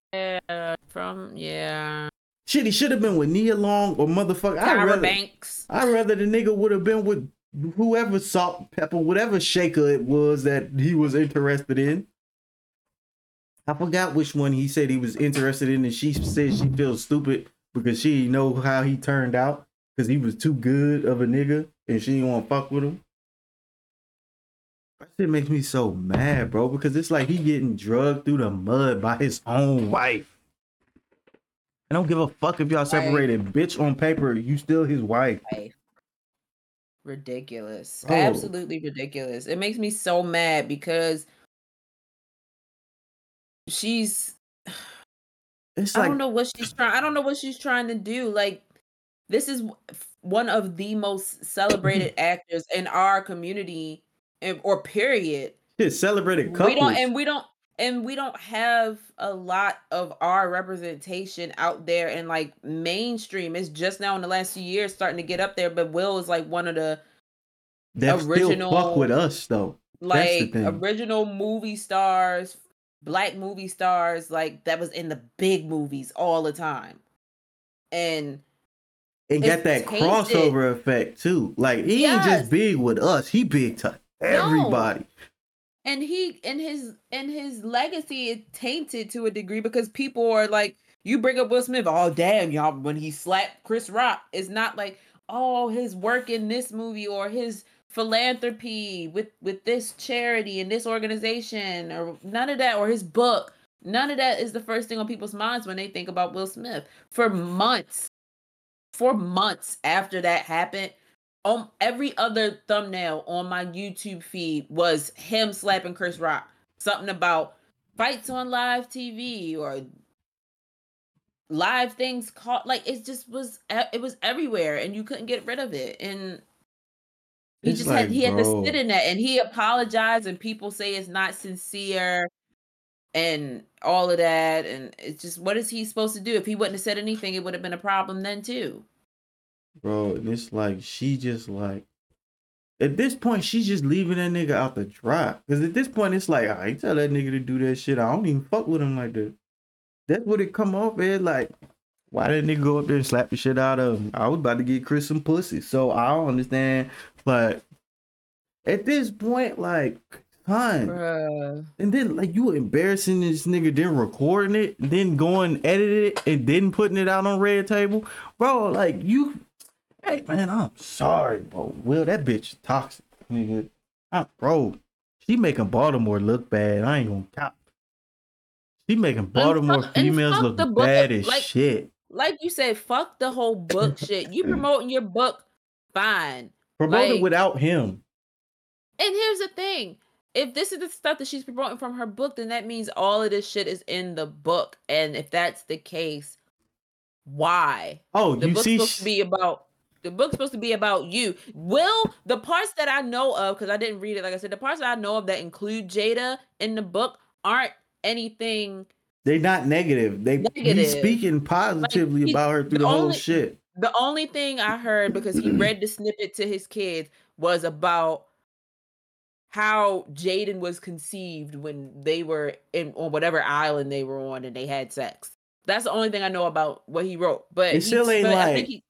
Speaker 2: From yeah.
Speaker 1: Shit, he should have been with Nia Long or motherfucker. I'd rather,
Speaker 2: Banks.
Speaker 1: I'd rather the nigga would have been with whoever salt, pepper, whatever shaker it was that he was interested in. I forgot which one he said he was interested in, and she said she feels stupid because she didn't know how he turned out because he was too good of a nigga and she didn't want to fuck with him. That shit makes me so mad, bro, because it's like he getting drugged through the mud by his own wife. I don't give a fuck if y'all separated. Bitch, on paper, you still his wife.
Speaker 2: Ridiculous.
Speaker 1: Oh.
Speaker 2: Absolutely ridiculous. It makes me so mad because she's
Speaker 1: It's
Speaker 2: I
Speaker 1: like
Speaker 2: don't know what she's trying I don't know what she's trying to do. Like this is one of the most celebrated actors in our community and, or period.
Speaker 1: shit celebrated couples.
Speaker 2: We don't and we don't and we don't have a lot of our representation out there in like mainstream. It's just now in the last few years starting to get up there, but Will is like one of the
Speaker 1: that still fuck
Speaker 2: original-
Speaker 1: with us though.
Speaker 2: like original movie stars, black movie stars, like that was in the big movies all the time. And
Speaker 1: And got that crossover effect too. Like he ain't just big with us, he big to everybody.
Speaker 2: And he and his and his legacy is tainted to a degree because people are like you bring up Will Smith oh damn y'all when he slapped Chris Rock it's not like oh his work in this movie or his philanthropy with with this charity and this organization or none of that or his book None of that is the first thing on people's minds when they think about Will Smith. For months, for months after that happened, on every other thumbnail on my YouTube feed was him slapping Chris Rock. Something about fights on live TV or live things caught like it just was it was everywhere and you couldn't get rid of it. And he
Speaker 1: It's
Speaker 2: just
Speaker 1: like,
Speaker 2: had he had to sit in that and he apologized and people say it's not sincere and all of that. And it's just what is he supposed to do? If he wouldn't have said anything it would have been a problem then too
Speaker 1: bro. And it's like she just like at this point she's just leaving that nigga out the drop. Cause at this point it's like I ain't tell that nigga to do that shit. I don't even fuck with him like that. That's what it come off as. Like, why did nigga go up there and slap the shit out of him? I was about to get Chris some pussy. So I don't understand. But at this point, like.
Speaker 2: Bruh.
Speaker 1: And then like you embarrassing this nigga, then recording it, then going edit it, and then putting it out on Red Table, bro. Like you, hey man, I'm sorry, bro. Will that bitch is toxic, nigga. I, bro, she making Baltimore look bad. I ain't gonna cop. She making Baltimore
Speaker 2: fuck-
Speaker 1: females look
Speaker 2: book,
Speaker 1: bad as
Speaker 2: like-
Speaker 1: shit.
Speaker 2: like you said fuck the whole book shit you promoting your book fine
Speaker 1: Promote it without him.
Speaker 2: And here's the thing. If this is the stuff that she's promoting from her book, then that means all of this shit is in the book. And if that's the case, why?
Speaker 1: Oh,
Speaker 2: The
Speaker 1: you
Speaker 2: book's
Speaker 1: see,
Speaker 2: supposed to be about the book's supposed to be about you. Will the parts that I know of, because I didn't read it, like I said, the parts that I know of that include Jada in the book aren't anything.
Speaker 1: They're not negative. They he's speaking positively
Speaker 2: he-
Speaker 1: about her through
Speaker 2: the
Speaker 1: the whole
Speaker 2: only-
Speaker 1: shit.
Speaker 2: The only thing I heard because he read the snippet to his kids was about how Jaden was conceived when they were in on whatever island they were on and they had sex. That's the only thing I know about what he wrote. But
Speaker 1: It still
Speaker 2: he-
Speaker 1: ain't like-
Speaker 2: think he,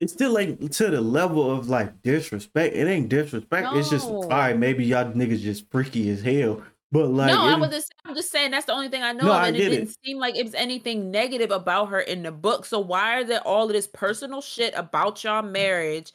Speaker 1: it's still like to the level of like disrespect. It ain't disrespect. It's just all right. Maybe y'all niggas just freaky as hell. But like,
Speaker 2: no, I was just, I'm just saying that's the only thing I know
Speaker 1: No,
Speaker 2: of, and it
Speaker 1: get it.
Speaker 2: didn't seem like it was anything negative about her in the book. So why are there all of this personal shit about y'all marriage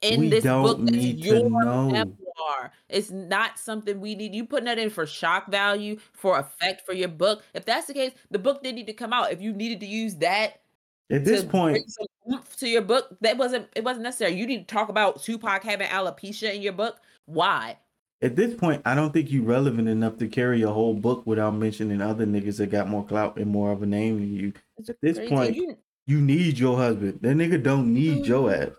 Speaker 2: in
Speaker 1: We
Speaker 2: this book that's your
Speaker 1: know.
Speaker 2: memoir? It's not something we need. You putting that in for shock value, for effect for your book. If that's the case, the book didn't need to come out. If you needed to use that
Speaker 1: at this point,
Speaker 2: oomph to your book, that wasn't it wasn't necessary. You need to talk about Tupac having alopecia in your book. Why?
Speaker 1: at this point, I don't think you're relevant enough to carry a whole book without mentioning other niggas that got more clout and more of a name than you. At this
Speaker 2: crazy.
Speaker 1: point,
Speaker 2: You-
Speaker 1: you need your husband. That nigga don't need your mm. ass.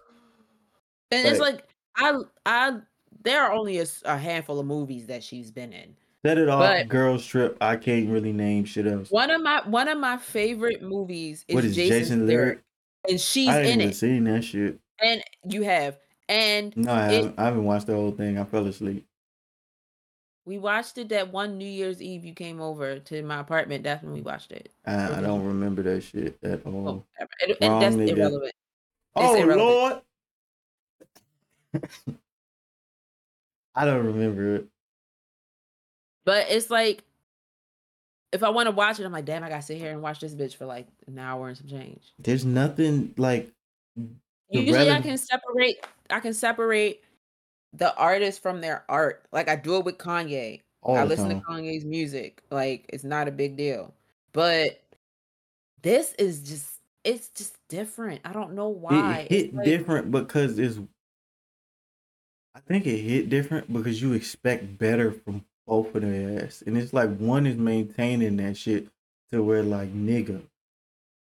Speaker 2: And it's like I I there are only a handful of movies that she's been in.
Speaker 1: Set it off, girls trip. I can't really name shit else.
Speaker 2: One of my one of my favorite movies is,
Speaker 1: what is
Speaker 2: Jason's
Speaker 1: Jason
Speaker 2: Lyric,
Speaker 1: Lyric?
Speaker 2: And she's
Speaker 1: in it.
Speaker 2: I in
Speaker 1: even
Speaker 2: it.
Speaker 1: seen that shit.
Speaker 2: And you have, and
Speaker 1: No, I
Speaker 2: It-
Speaker 1: haven't. I haven't watched the whole thing. I fell asleep.
Speaker 2: we watched it that one New Year's Eve. You came over to my apartment. That's when we watched it.
Speaker 1: I, I don't remember that shit at
Speaker 2: Oh,
Speaker 1: all.
Speaker 2: and, and that's irrelevant.
Speaker 1: Oh
Speaker 2: irrelevant.
Speaker 1: Lord. I don't remember it.
Speaker 2: But it's like, if I want to watch it, I'm like, damn, I gotta sit here and watch this bitch for like an hour and some change.
Speaker 1: There's nothing like
Speaker 2: Usually, I can separate. I can separate the artist from their art. Like I do it with Kanye.
Speaker 1: all
Speaker 2: I listen
Speaker 1: time.
Speaker 2: to Kanye's music. Like it's not a big deal. But this is just it's just different. I don't know why.
Speaker 1: It
Speaker 2: It's
Speaker 1: hit
Speaker 2: like-
Speaker 1: different because it's. I think it hit different because you expect better from both of their ass, and it's like one is maintaining that shit to where like nigga.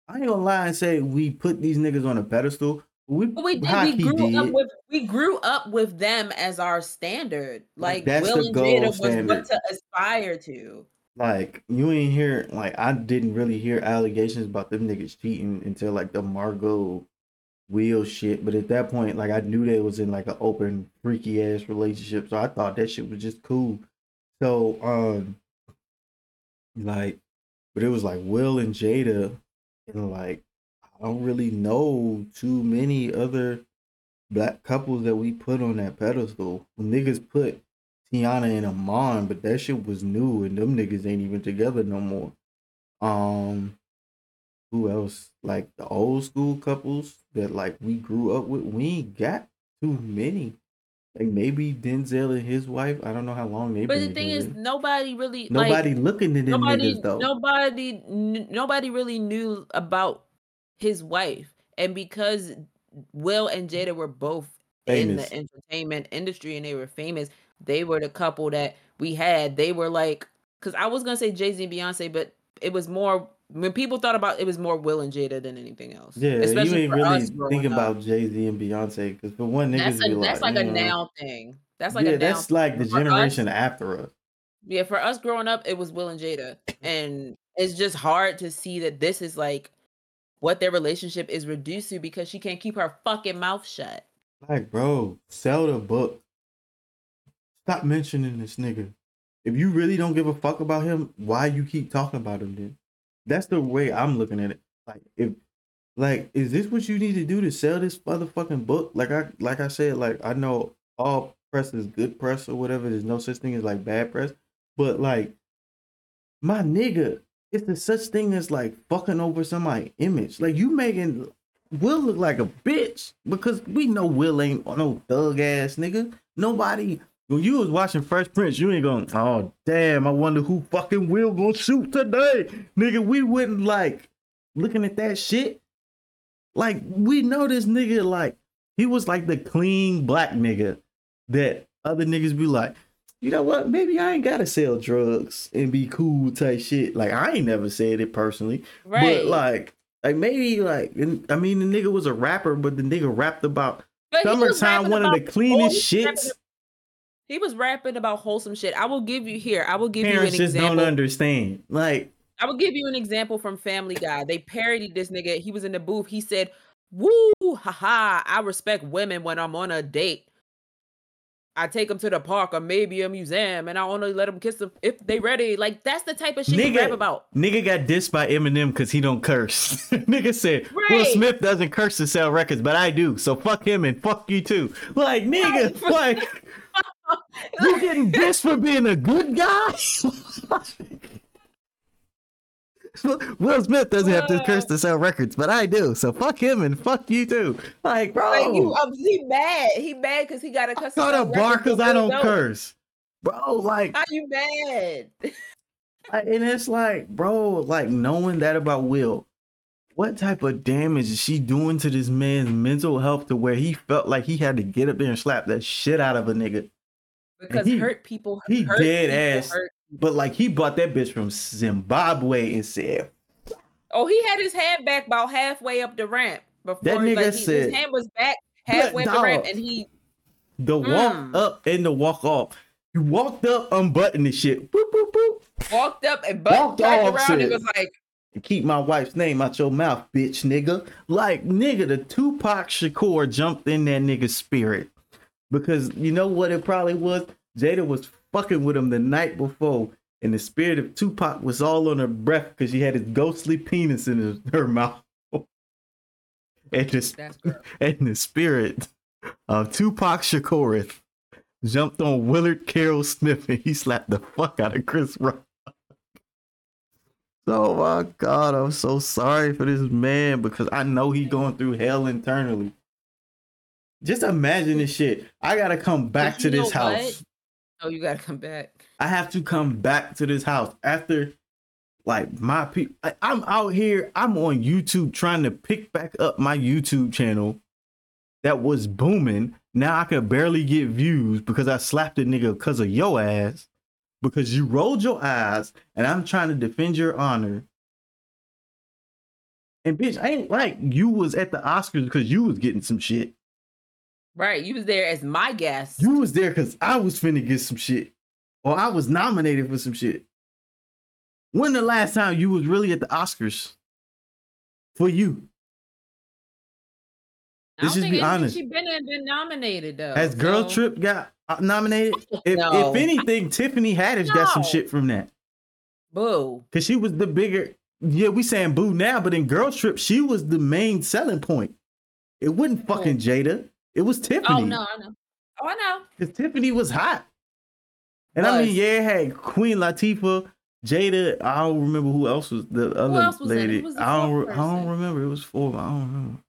Speaker 1: I ain't gonna lie and say we put these niggas on a pedestal. We
Speaker 2: But we did. We grew up with we grew up with them as our standard. Like
Speaker 1: That's
Speaker 2: Will
Speaker 1: the
Speaker 2: and
Speaker 1: gold
Speaker 2: was
Speaker 1: standard.
Speaker 2: what to aspire to.
Speaker 1: Like you ain't hear like I didn't really hear allegations about them niggas cheating until like the Margot Will shit. But at that point, like I knew they was in like an open freaky ass relationship, so I thought that shit was just cool. So um, like, but it was like Will and Jada, and like I don't really know too many other black couples that we put on that pedestal. Niggas put Teyana and Iman, but that shit was new and them niggas ain't even together no more. Um who else? Like the old school couples that like we grew up with, we ain't got too many. Like maybe Denzel and his wife. I don't know how long they've
Speaker 2: But
Speaker 1: been
Speaker 2: the thing is,
Speaker 1: together.
Speaker 2: nobody really
Speaker 1: nobody
Speaker 2: like
Speaker 1: looking at them
Speaker 2: nobody
Speaker 1: niggas though.
Speaker 2: nobody nobody really knew about his wife, and because Will and Jada were both in
Speaker 1: Famous.
Speaker 2: the entertainment industry and they were famous, they were the couple that we had. They were like, because I was gonna say Jay Z and Beyonce, but it was more when people thought about it was more Will and Jada than anything else.
Speaker 1: Yeah, you
Speaker 2: especially
Speaker 1: ain't
Speaker 2: for
Speaker 1: really
Speaker 2: us growing
Speaker 1: thinking
Speaker 2: up.
Speaker 1: about Jay Z and Beyonce because for one, niggas
Speaker 2: That's
Speaker 1: be
Speaker 2: that's
Speaker 1: like,
Speaker 2: like a
Speaker 1: "Mm."
Speaker 2: now thing. That's like
Speaker 1: yeah,
Speaker 2: a now
Speaker 1: that's like the
Speaker 2: For us-
Speaker 1: generation after us.
Speaker 2: Yeah, for us growing up, it was Will and Jada, and it's just hard to see that this is like what their relationship is reduced to because she can't keep her fucking mouth shut.
Speaker 1: Like, bro, sell the book. Stop mentioning this nigga. If you really don't give a fuck about him, why you keep talking about him then? That's the way I'm looking at it. Like, if like, is this what you need to do to sell this motherfucking book? Like I like I said, like I know all press is good press or whatever. There's no such thing as like bad press. But like, my nigga, it's the such thing as like fucking over somebody's image. Like you making Will look like a bitch because we know Will ain't no thug ass nigga. Nobody when you was watching Fresh Prince, you ain't going, oh damn, I wonder who fucking Will gonna shoot today. Nigga, we wouldn't like looking at that shit. Like, we know this nigga, like, he was like the clean black nigga that other niggas be like, you know what? Maybe I ain't gotta sell drugs and be cool type shit. Like, I ain't never said it personally.
Speaker 2: Right.
Speaker 1: But like, like maybe like, I mean, the nigga was a rapper, but the nigga rapped about
Speaker 2: But
Speaker 1: summertime, one of the cleanest shits.
Speaker 2: He was rapping about wholesome shit. I will give you here. I will give
Speaker 1: Parents
Speaker 2: you an
Speaker 1: just
Speaker 2: example.
Speaker 1: don't understand. Like,
Speaker 2: I will give you an example from Family Guy. They parodied this nigga. He was in the booth. He said, "Woo, haha! I respect women when I'm on a date. I take them to the park or maybe a museum, and I only let them kiss them if they ready. Like that's the type of shit he
Speaker 1: Nigga-
Speaker 2: rap about.
Speaker 1: nigga got dissed by Eminem because he don't curse. nigga said Will Smith doesn't curse to sell records, but I do. So fuck him and fuck you too. Like, nigga, like you getting dissed for being a good guy? Will Smith doesn't have to curse to sell records, but I do. So fuck him and fuck you too. Like, bro,
Speaker 2: Like you, um, he mad. He mad because he got a cuss.
Speaker 1: go to bar because
Speaker 2: to
Speaker 1: I
Speaker 2: sell
Speaker 1: don't curse. Bro, like
Speaker 2: How you mad?
Speaker 1: I- and it's like, bro, like knowing that about Will, what type of damage is she doing to this man's mental health to where he felt like he had to get up there and slap that shit out of a nigga?
Speaker 2: Because
Speaker 1: he-
Speaker 2: hurt people.
Speaker 1: he
Speaker 2: hurt
Speaker 1: dead
Speaker 2: people
Speaker 1: ass.
Speaker 2: hurt-
Speaker 1: But like he bought that bitch from Zimbabwe and said,
Speaker 2: Oh, he had his hand back about halfway up the ramp before
Speaker 1: That
Speaker 2: like,
Speaker 1: nigga
Speaker 2: he-
Speaker 1: said-
Speaker 2: his hand was back halfway up the ramp, and he
Speaker 1: the walk
Speaker 2: Mm.
Speaker 1: up and the walk off. You walked up, unbuttoned the shit, boop, boop, boop,
Speaker 2: walked up and butt
Speaker 1: Walked off,
Speaker 2: around. He was like,
Speaker 1: keep my wife's name out your mouth, bitch, nigga. Like, nigga, the Tupac Shakur jumped in that nigga's spirit. Because you know what it probably was? Jada was fucking with him the night before, and the spirit of Tupac was all on her breath because she had his ghostly penis in his, her mouth. and, the, and the spirit of Tupac Shakur jumped on Willard Carroll Smith and he slapped the fuck out of Chris Rock. Oh my god, I'm so sorry for this man because I know he going through hell internally. Just imagine this shit. I gotta come back to this
Speaker 2: know what?
Speaker 1: house.
Speaker 2: Oh, you gotta come back.
Speaker 1: I have to come back to this house after like my people. I'm out here. I'm on YouTube trying to pick back up my YouTube channel that was booming. Now I could barely get views because I slapped a nigga because of your ass. Because you rolled your eyes and I'm trying to defend your honor. And bitch, I ain't like you was at the Oscars because you was getting some shit.
Speaker 2: Right, you was there as my guest.
Speaker 1: You was there because I was finna get some shit. Or I was nominated for some shit. When the last time you was really at the Oscars? For you.
Speaker 2: I don't
Speaker 1: let's just
Speaker 2: think
Speaker 1: be honest.
Speaker 2: She been and been nominated though.
Speaker 1: Has Girl Trip got uh, nominated? If,
Speaker 2: No.
Speaker 1: if anything, Tiffany Haddish got some shit from that.
Speaker 2: Boo.
Speaker 1: Cause she was the bigger. Yeah, we saying boo now, but in Girl Trip, she was the main selling point. It wasn't fucking Jada. It was oh, Tiffany.
Speaker 2: Oh no, I know. Oh, I know.
Speaker 1: Because Tiffany was hot. And I mean, yeah, it had Queen Latifah, Jada. I don't remember who else was the other
Speaker 2: else was in it?
Speaker 1: lady.
Speaker 2: Was the
Speaker 1: I don't.
Speaker 2: fourth
Speaker 1: re- I don't remember. It was four. I don't remember.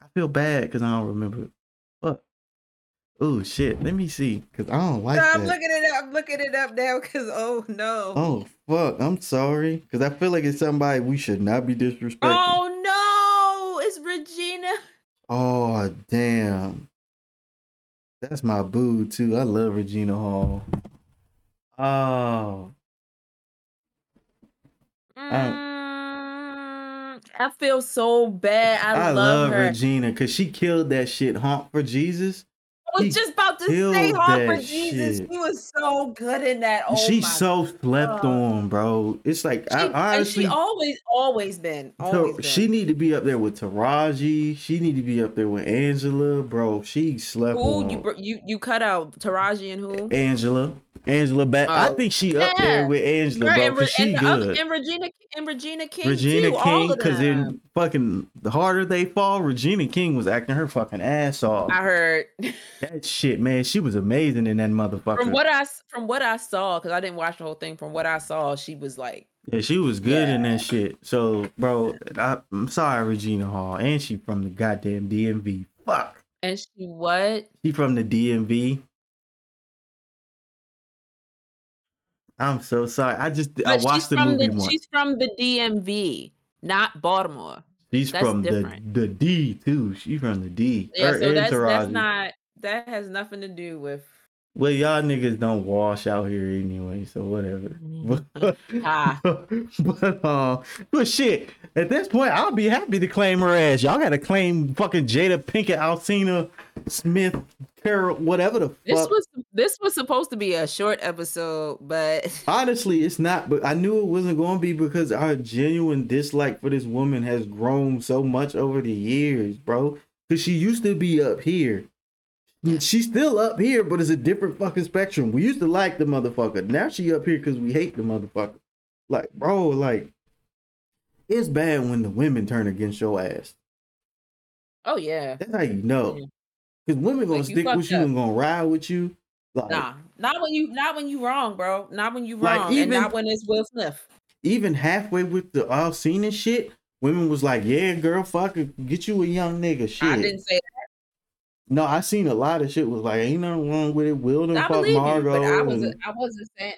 Speaker 1: I feel bad because I don't remember it. But Oh shit. Let me see. Cause I don't like
Speaker 2: No. I'm looking it up. I'm looking it up now because oh no.
Speaker 1: Oh fuck. I'm sorry. Cause I feel like it's somebody we should not be disrespecting.
Speaker 2: Oh no, it's Regina.
Speaker 1: Oh damn. That's my boo too. I love Regina Hall. Oh.
Speaker 2: Mm, I feel so bad. I,
Speaker 1: I,
Speaker 2: love,
Speaker 1: love. Regina because she killed that shit honk for Jesus.
Speaker 2: I was just about to say, Harper Jesus.
Speaker 1: shit.
Speaker 2: She was so good in that. Oh
Speaker 1: she
Speaker 2: my
Speaker 1: so slept on, bro. It's like
Speaker 2: She,
Speaker 1: I honestly
Speaker 2: she always, always been,
Speaker 1: So
Speaker 2: always been.
Speaker 1: she need to be up there with Taraji. She need to be up there with Angela, bro. She slept
Speaker 2: who
Speaker 1: on
Speaker 2: you you you cut out Taraji and who?
Speaker 1: Angela. Angela back. I
Speaker 2: Oh,
Speaker 1: think she up there with Angela,
Speaker 2: Girl,
Speaker 1: bro,
Speaker 2: and, Re-
Speaker 1: because she
Speaker 2: and, the other,
Speaker 1: good.
Speaker 2: and Regina and Regina King
Speaker 1: Regina
Speaker 2: too.
Speaker 1: King, because
Speaker 2: them.
Speaker 1: in fucking the harder they fall, Regina King was acting her fucking ass off.
Speaker 2: I heard
Speaker 1: that shit, man, she was amazing in that motherfucker.
Speaker 2: from what I s- from what I saw because I didn't watch the whole thing. From what I saw, she was like,
Speaker 1: yeah, she was good in that shit. So, bro, I, I'm sorry, Regina Hall, and she from the goddamn DMV. Fuck,
Speaker 2: and she what?
Speaker 1: she from the DMV. I'm so sorry. I just I watched the movie
Speaker 2: the
Speaker 1: once.
Speaker 2: she's from the DMV, not Baltimore.
Speaker 1: She's
Speaker 2: that's
Speaker 1: from the
Speaker 2: different.
Speaker 1: the D too. She's from the D.
Speaker 2: Yeah, so that's that's not that has nothing to do with.
Speaker 1: Well, y'all niggas don't wash out here anyway, so whatever. But,
Speaker 2: Ah.
Speaker 1: but uh, but shit. At this point, I'll be happy to claim her ass. Y'all gotta claim fucking Jada Pinkett, Alsina Smith, Carol, whatever the
Speaker 2: This was this was supposed to be a short episode, but
Speaker 1: Honestly, it's not, but I knew it wasn't going to be because our genuine dislike for this woman has grown so much over the years, bro. Because she used to be up here. She's still up here, but it's a different fucking spectrum. We used to like the motherfucker. Now she up here because we hate the motherfucker. Like, bro, like, it's bad when the women turn against your ass.
Speaker 2: oh yeah,
Speaker 1: That's how you know.
Speaker 2: Yeah.
Speaker 1: Because women gonna
Speaker 2: Like,
Speaker 1: stick with you
Speaker 2: up.
Speaker 1: and gonna ride with you. Like,
Speaker 2: nah, not when you not when you wrong, bro. Not when you
Speaker 1: Like,
Speaker 2: wrong,
Speaker 1: even-
Speaker 2: and not when it's Will Smith.
Speaker 1: even halfway with the all seen and shit, women was like, "Yeah, girl, fuck it, get you a young nigga." Shit.
Speaker 2: I didn't say
Speaker 1: no, I seen a lot of shit was like, "Ain't nothing wrong with it." Will done
Speaker 2: that. I
Speaker 1: fuck
Speaker 2: believe you, but I wasn't. I wasn't saying.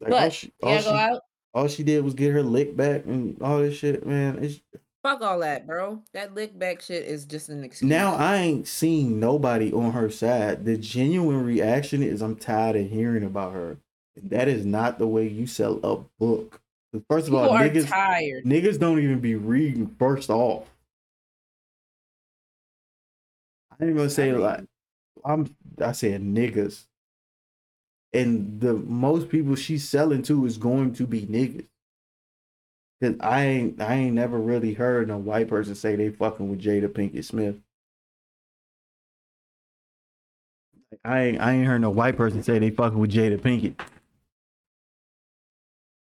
Speaker 1: like, all
Speaker 2: But
Speaker 1: she,
Speaker 2: can
Speaker 1: all,
Speaker 2: I go
Speaker 1: she,
Speaker 2: out?
Speaker 1: all she did was get her lick back and all this shit, man. It's
Speaker 2: Fuck all that, bro. That lick back shit is just an excuse.
Speaker 1: now I ain't seen nobody on her side. The genuine reaction is, "I'm tired of hearing about her." That is not the way you sell a book. First of
Speaker 2: people
Speaker 1: all,
Speaker 2: are
Speaker 1: niggas
Speaker 2: tired.
Speaker 1: Niggas don't even be reading first off. Ain't gonna say
Speaker 2: I
Speaker 1: like I'm I said niggas. And the most people she's selling to is going to be niggas. Cause I ain't I ain't never really heard no white person say they fucking with Jada Pinkett Smith. I ain't I ain't heard no white person say they fucking with Jada Pinkett.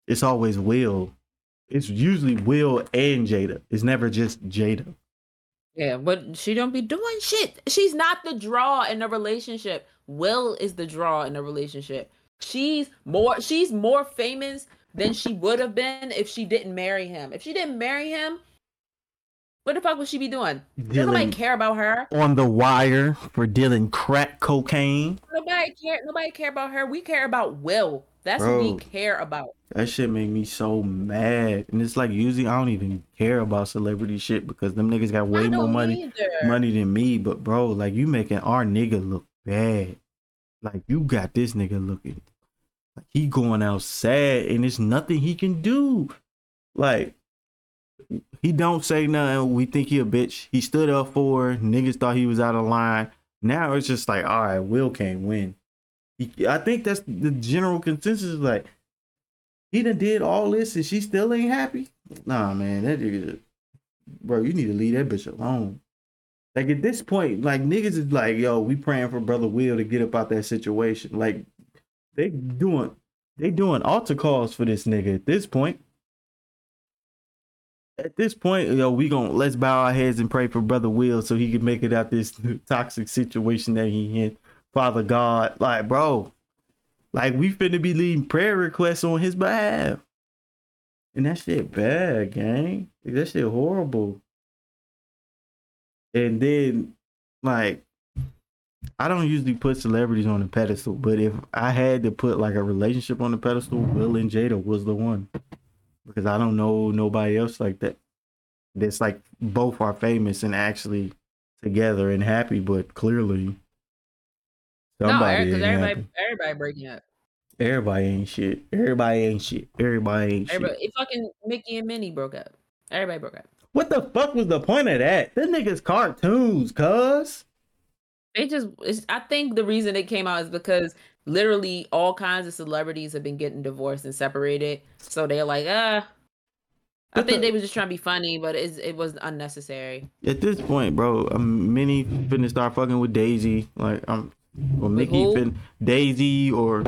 Speaker 1: It's always Will. It's usually Will and Jada. It's never just Jada.
Speaker 2: Yeah, but she don't be doing shit. She's not the draw in the relationship. Will is the draw in the relationship. She's more she's more famous than she would have been if she didn't marry him. If she didn't marry him, what the fuck would she be doing? Does nobody care about her.
Speaker 1: on the wire for dealing crack cocaine.
Speaker 2: Nobody care. Nobody care about her. We care about Will. That's what we care about.
Speaker 1: That shit made me so mad. And it's like usually I don't even care about celebrity shit because them niggas got way more money
Speaker 2: either.
Speaker 1: money than me. But bro, like you making our nigga look bad. Like you got this nigga looking like he going out sad and there's nothing he can do. Like he don't say nothing. We think he a bitch. He stood up for her. niggas thought he was out of line. Now it's just like, all right, Will can't win. I think that's the general consensus. Like he done did all this and she still ain't happy. Nah, man, that nigga, bro, you need to leave that bitch alone. Like at this point, like niggas is like, yo, we praying for brother Will to get up out that situation. Like they doing, they doing altar calls for this nigga at this point. At this point, yo, we gonna let's bow our heads and pray for brother Will so he can make it out this toxic situation that he in. Father God, like, bro, like we finna be leaving prayer requests on his behalf. And that shit bad, gang. Like, that shit horrible. And then, like, I don't usually put celebrities on a pedestal, but if I had to put like a relationship on the pedestal, Will and Jada was the one. Because I don't know nobody else like that. That's like both are famous and actually together and happy, but clearly somebody
Speaker 2: no, because everybody,
Speaker 1: happy.
Speaker 2: everybody breaking up.
Speaker 1: Everybody ain't shit. Everybody ain't shit. Everybody ain't
Speaker 2: Everybody,
Speaker 1: shit.
Speaker 2: it fucking Mickey and Minnie broke up. Everybody broke up.
Speaker 1: What the fuck was the point of that? Them niggas cartoons, cuz.
Speaker 2: They just, I think the reason it came out is because literally all kinds of celebrities have been getting divorced and separated. So they're like, ah. I
Speaker 1: But
Speaker 2: think
Speaker 1: the-
Speaker 2: they was just trying to be funny, but it's, it was unnecessary.
Speaker 1: At this point, bro, I'm Minnie finna start fucking with Daisy. Like I'm or Mickey fin Daisy or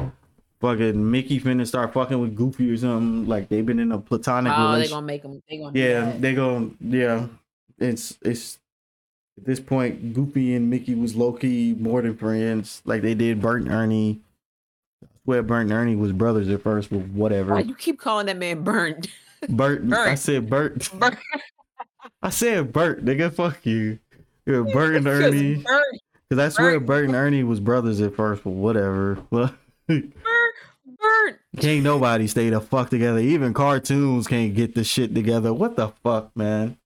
Speaker 1: fucking Mickey finna start fucking with Goofy or something. Like they've been in a platonic
Speaker 2: Oh, they're
Speaker 1: relationship.
Speaker 2: gonna make them. They gonna
Speaker 1: Yeah, they go. Yeah, it's it's at this point, Goofy and Mickey was low key more than friends. Like they did Bert and Ernie. I swear Bert and Ernie was brothers at first, but whatever.
Speaker 2: Why you keep calling that man burnt?
Speaker 1: Bert, I said Bert.
Speaker 2: Burnt.
Speaker 1: I said Bert, nigga. Fuck you. Yeah, Bert and Ernie.
Speaker 2: Burnt.
Speaker 1: Because I swear
Speaker 2: Bert.
Speaker 1: Bert and Ernie was brothers at first, but whatever.
Speaker 2: Burnt. Burnt.
Speaker 1: can't nobody stay the fuck together. Even cartoons can't get the shit together. What the fuck, man?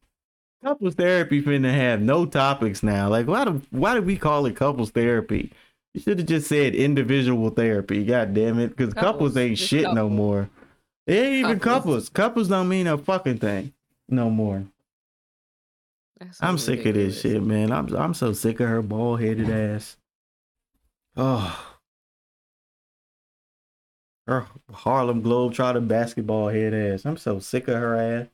Speaker 1: Couples therapy finna have no topics now. Like, why do why did we call it couples therapy? You should have just said individual therapy. God damn it, because couples,
Speaker 2: Couples,
Speaker 1: ain't shit no more. It ain't even
Speaker 2: Couples.
Speaker 1: couples. Couples don't mean a fucking thing no more.
Speaker 2: That's
Speaker 1: I'm sick of this shit, man. I'm I'm so sick of her bald headed ass. Oh. Her Harlem Globetrotter basketball head ass. I'm so sick of her ass.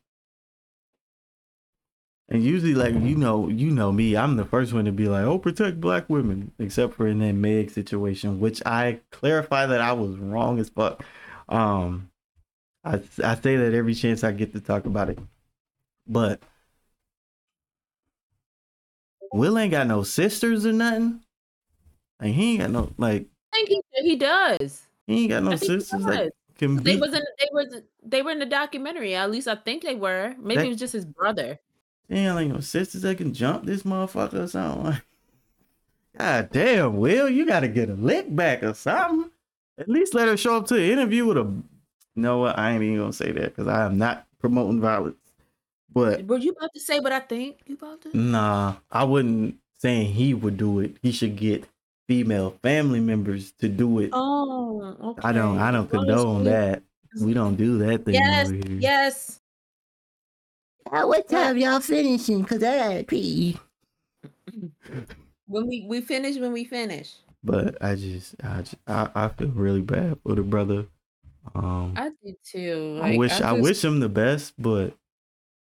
Speaker 1: And usually, like you know, you know me, I'm the first one to be like, "Oh, protect black women," except for in that Meg situation, which I clarify that I was wrong as fuck. Um, I I say that every chance I get to talk about it, but Will ain't got no sisters or nothing. Like he ain't got no like
Speaker 2: I think he, he does.
Speaker 1: he ain't got no
Speaker 2: I think he
Speaker 1: sisters that
Speaker 2: does.
Speaker 1: can
Speaker 2: They was in they was they were in the documentary. At least I think they were. Maybe
Speaker 1: That-
Speaker 2: it was just his brother.
Speaker 1: He ain't like no sisters that can jump this motherfucker or something. Like, God damn, Will, you gotta get a lick back or something. At least let her show up to the interview with a. You know what? I ain't even gonna say that because I am not promoting violence. But
Speaker 2: Were you about to say what I think? You about to?
Speaker 1: nah, I wouldn't saying he would do it. He should get female family members to do it.
Speaker 2: Oh, okay.
Speaker 1: I don't. I don't
Speaker 2: As long as
Speaker 1: condone
Speaker 2: you-
Speaker 1: that. We don't do that thing
Speaker 2: Yes,
Speaker 1: over here.
Speaker 2: yes.
Speaker 1: At what time y'all finishing? Cause I gotta pee.
Speaker 2: When we we finish, when we finish.
Speaker 1: But I just, I, just, I, I feel really bad for the brother. Um,
Speaker 2: I did too.
Speaker 1: I
Speaker 2: Like,
Speaker 1: wish, I,
Speaker 2: just-
Speaker 1: wish him the best, but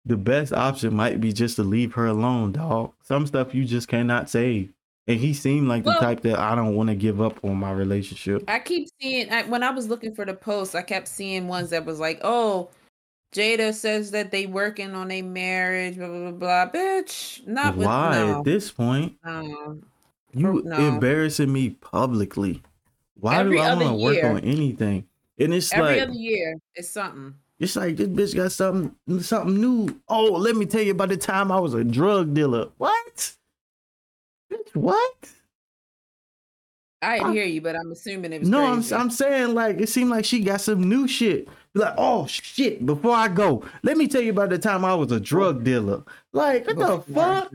Speaker 1: the best option might be just to leave her alone, dog. Some stuff you just cannot save. And he seemed like the
Speaker 2: Well-
Speaker 1: type that I don't want to give up on my relationship.
Speaker 2: I keep seeing I, when I was looking for the posts, I kept seeing ones that was like, "Oh, Jada says that they working on a marriage." Blah blah blah. blah. Bitch, not with
Speaker 1: Why
Speaker 2: no,
Speaker 1: at this point
Speaker 2: no.
Speaker 1: you
Speaker 2: no.
Speaker 1: embarrassing me publicly? Why
Speaker 2: Every
Speaker 1: do I want to work on anything? And it's
Speaker 2: Every
Speaker 1: like
Speaker 2: other year is something.
Speaker 1: It's like this bitch got something something new. Oh, let me tell you about the time I was a drug dealer. What? Bitch, what?
Speaker 2: I didn't
Speaker 1: I-
Speaker 2: hear you, but I'm assuming it was
Speaker 1: No, I'm. I'm saying like it seemed like she got some new shit. Like, oh shit, before I go, let me tell you about the time I was a drug dealer. Like, what the fuck?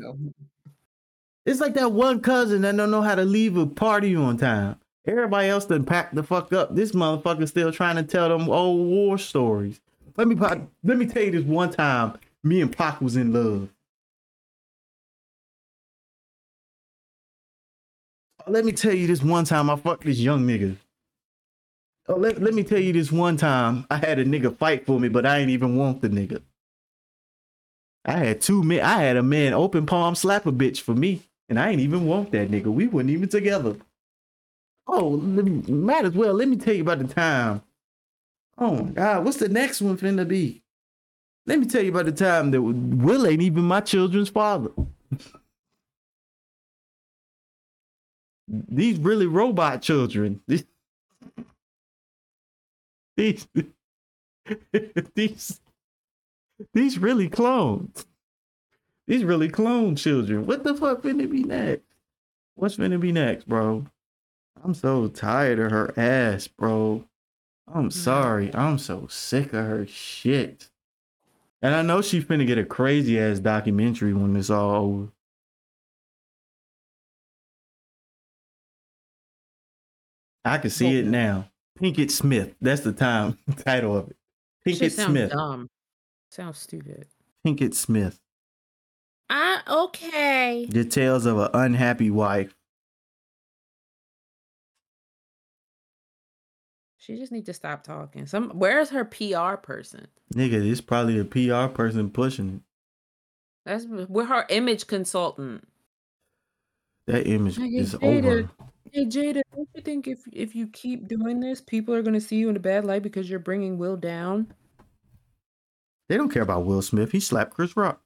Speaker 1: It's like that one cousin that don't know how to leave a party on time. Everybody else done packed the fuck up. This motherfucker still trying to tell them old war stories. Let me let me tell you this one time me and Pac was in love. Let me tell you this one time I fucked this young nigga. Oh, let, let me tell you this one time I had a nigga fight for me, but I ain't even want the nigga. I had two men. I had a man open palm slap a bitch for me, and I ain't even want that nigga. We weren't even together. Oh, me, might as well. Let me tell you about the time. Oh my God, what's the next one finna be? Let me tell you about the time that Will ain't even my children's father. These really robot children. These, these, these, these really clones. These really clone children. What the fuck finna be next? What's gonna be next, bro? I'm so tired of her ass, bro. I'm sorry. I'm so sick of her shit. And I know she's finna get a crazy ass documentary when it's all over. I can see it now. Pinkett Smith. That's the time title of it. Pinkett
Speaker 2: sounds
Speaker 1: Smith.
Speaker 2: dumb. Sounds stupid.
Speaker 1: Pinkett Smith.
Speaker 2: Ah, okay.
Speaker 1: The tales of an unhappy wife.
Speaker 2: She just need to stop talking. Some where's her PR person?
Speaker 1: Nigga, this probably a PR person pushing it.
Speaker 2: That's we're her image consultant.
Speaker 1: That image
Speaker 2: Nigga,
Speaker 1: is
Speaker 2: Jada.
Speaker 1: over.
Speaker 2: Hey Jada, don't you think if if you keep doing this, people are gonna see you in a bad light because you're bringing Will down?
Speaker 1: They don't care about Will Smith. He slapped Chris Rock.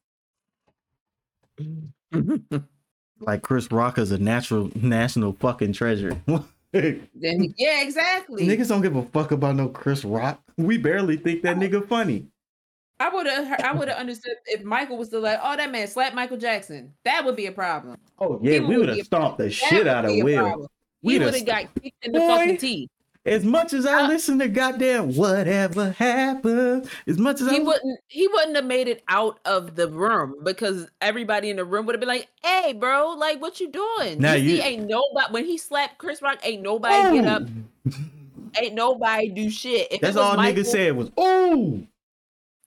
Speaker 1: Like Chris Rock is a natural national fucking treasure.
Speaker 2: Then yeah, exactly.
Speaker 1: Niggas don't give a fuck about no Chris Rock. We barely think that nigga funny.
Speaker 2: I would have I would have understood if Michael was still like, oh that man slapped Michael Jackson. That would be a problem.
Speaker 1: Oh yeah,
Speaker 2: People
Speaker 1: we
Speaker 2: would
Speaker 1: have stomped the
Speaker 2: That
Speaker 1: shit out of Will.
Speaker 2: problem.
Speaker 1: We'd have
Speaker 2: got kicked in the
Speaker 1: Boy.
Speaker 2: fucking teeth.
Speaker 1: As much as I listen to goddamn whatever happened, as much as
Speaker 2: He
Speaker 1: I
Speaker 2: wouldn't he wouldn't have made it out of the room because everybody in the room would have been like, hey bro, like what you doing?
Speaker 1: Now
Speaker 2: you,
Speaker 1: you-
Speaker 2: ain't nobody when he slapped Chris Rock, ain't nobody get up, ain't nobody do shit. If
Speaker 1: That's all
Speaker 2: Michael,
Speaker 1: niggas said was "Ooh."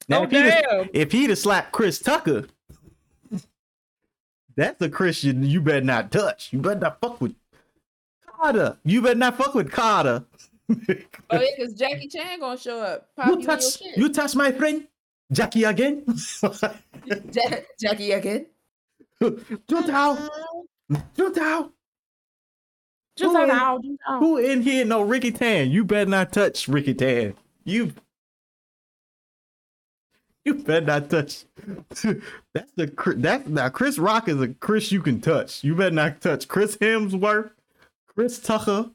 Speaker 1: Now
Speaker 2: Oh
Speaker 1: if he'd
Speaker 2: damn.
Speaker 1: if he'd have slapped Chris Tucker, that's a Christian you better not touch. You better not fuck with Carter. You better not fuck with Carter.
Speaker 2: Oh yeah, because Jackie Chan gonna show up. Pop
Speaker 1: you
Speaker 2: you,
Speaker 1: touch you touch my friend Jackie again.
Speaker 2: Ja- Jackie again.
Speaker 1: Juntao. Jut out.
Speaker 2: Just
Speaker 1: Who
Speaker 2: out
Speaker 1: in-
Speaker 2: now, just out.
Speaker 1: Who in here know Ricky Tan? You better not touch Ricky Tan. You you better not touch. That's the Chris- that's now Chris Rock is a Chris you can touch. You better not touch Chris Hemsworth, Chris Tucker.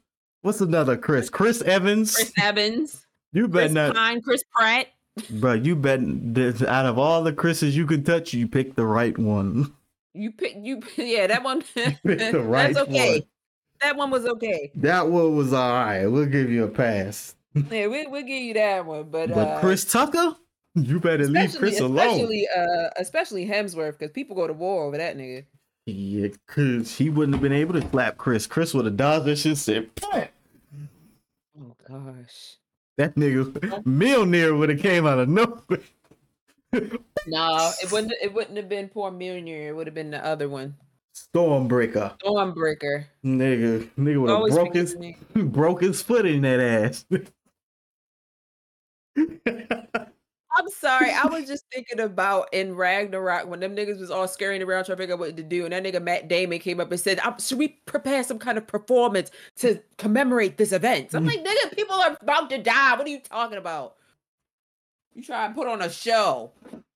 Speaker 1: What's another Chris? Chris Evans.
Speaker 2: Chris Evans,
Speaker 1: you better
Speaker 2: Chris
Speaker 1: not,
Speaker 2: Pine, Chris Pratt.
Speaker 1: bro. You bet. Out of all the Chris's you can touch, you pick the right one.
Speaker 2: You pick you yeah, that one
Speaker 1: picked the right
Speaker 2: that's okay.
Speaker 1: one.
Speaker 2: That one was okay.
Speaker 1: That one was all right. We'll give you a pass.
Speaker 2: Yeah, we we'll give you that one. But,
Speaker 1: But
Speaker 2: uh
Speaker 1: Chris Tucker, you better leave Chris alone.
Speaker 2: especially uh especially Hemsworth, because people go to war over that nigga.
Speaker 1: Yeah, cause he wouldn't have been able to slap Chris. Chris would have dodged that shit. and Said!
Speaker 2: Gosh.
Speaker 1: that nigga Mjolnir would have came out of nowhere.
Speaker 2: No, it wouldn't it wouldn't have been poor Mjolnir, it would have been the other one.
Speaker 1: Stormbreaker,
Speaker 2: Stormbreaker.
Speaker 1: nigga, nigga would have
Speaker 2: Always
Speaker 1: broke his broke his foot in that ass.
Speaker 2: I'm sorry. I was just thinking about in Ragnarok when them niggas was all scurrying around trying to figure out what to do, and that nigga Matt Damon came up and said, "Um, "Should we prepare some kind of performance to commemorate this event?" I'm
Speaker 1: Mm.
Speaker 2: like, "Nigga, people are about to die. What are you talking about? You try and put on a show."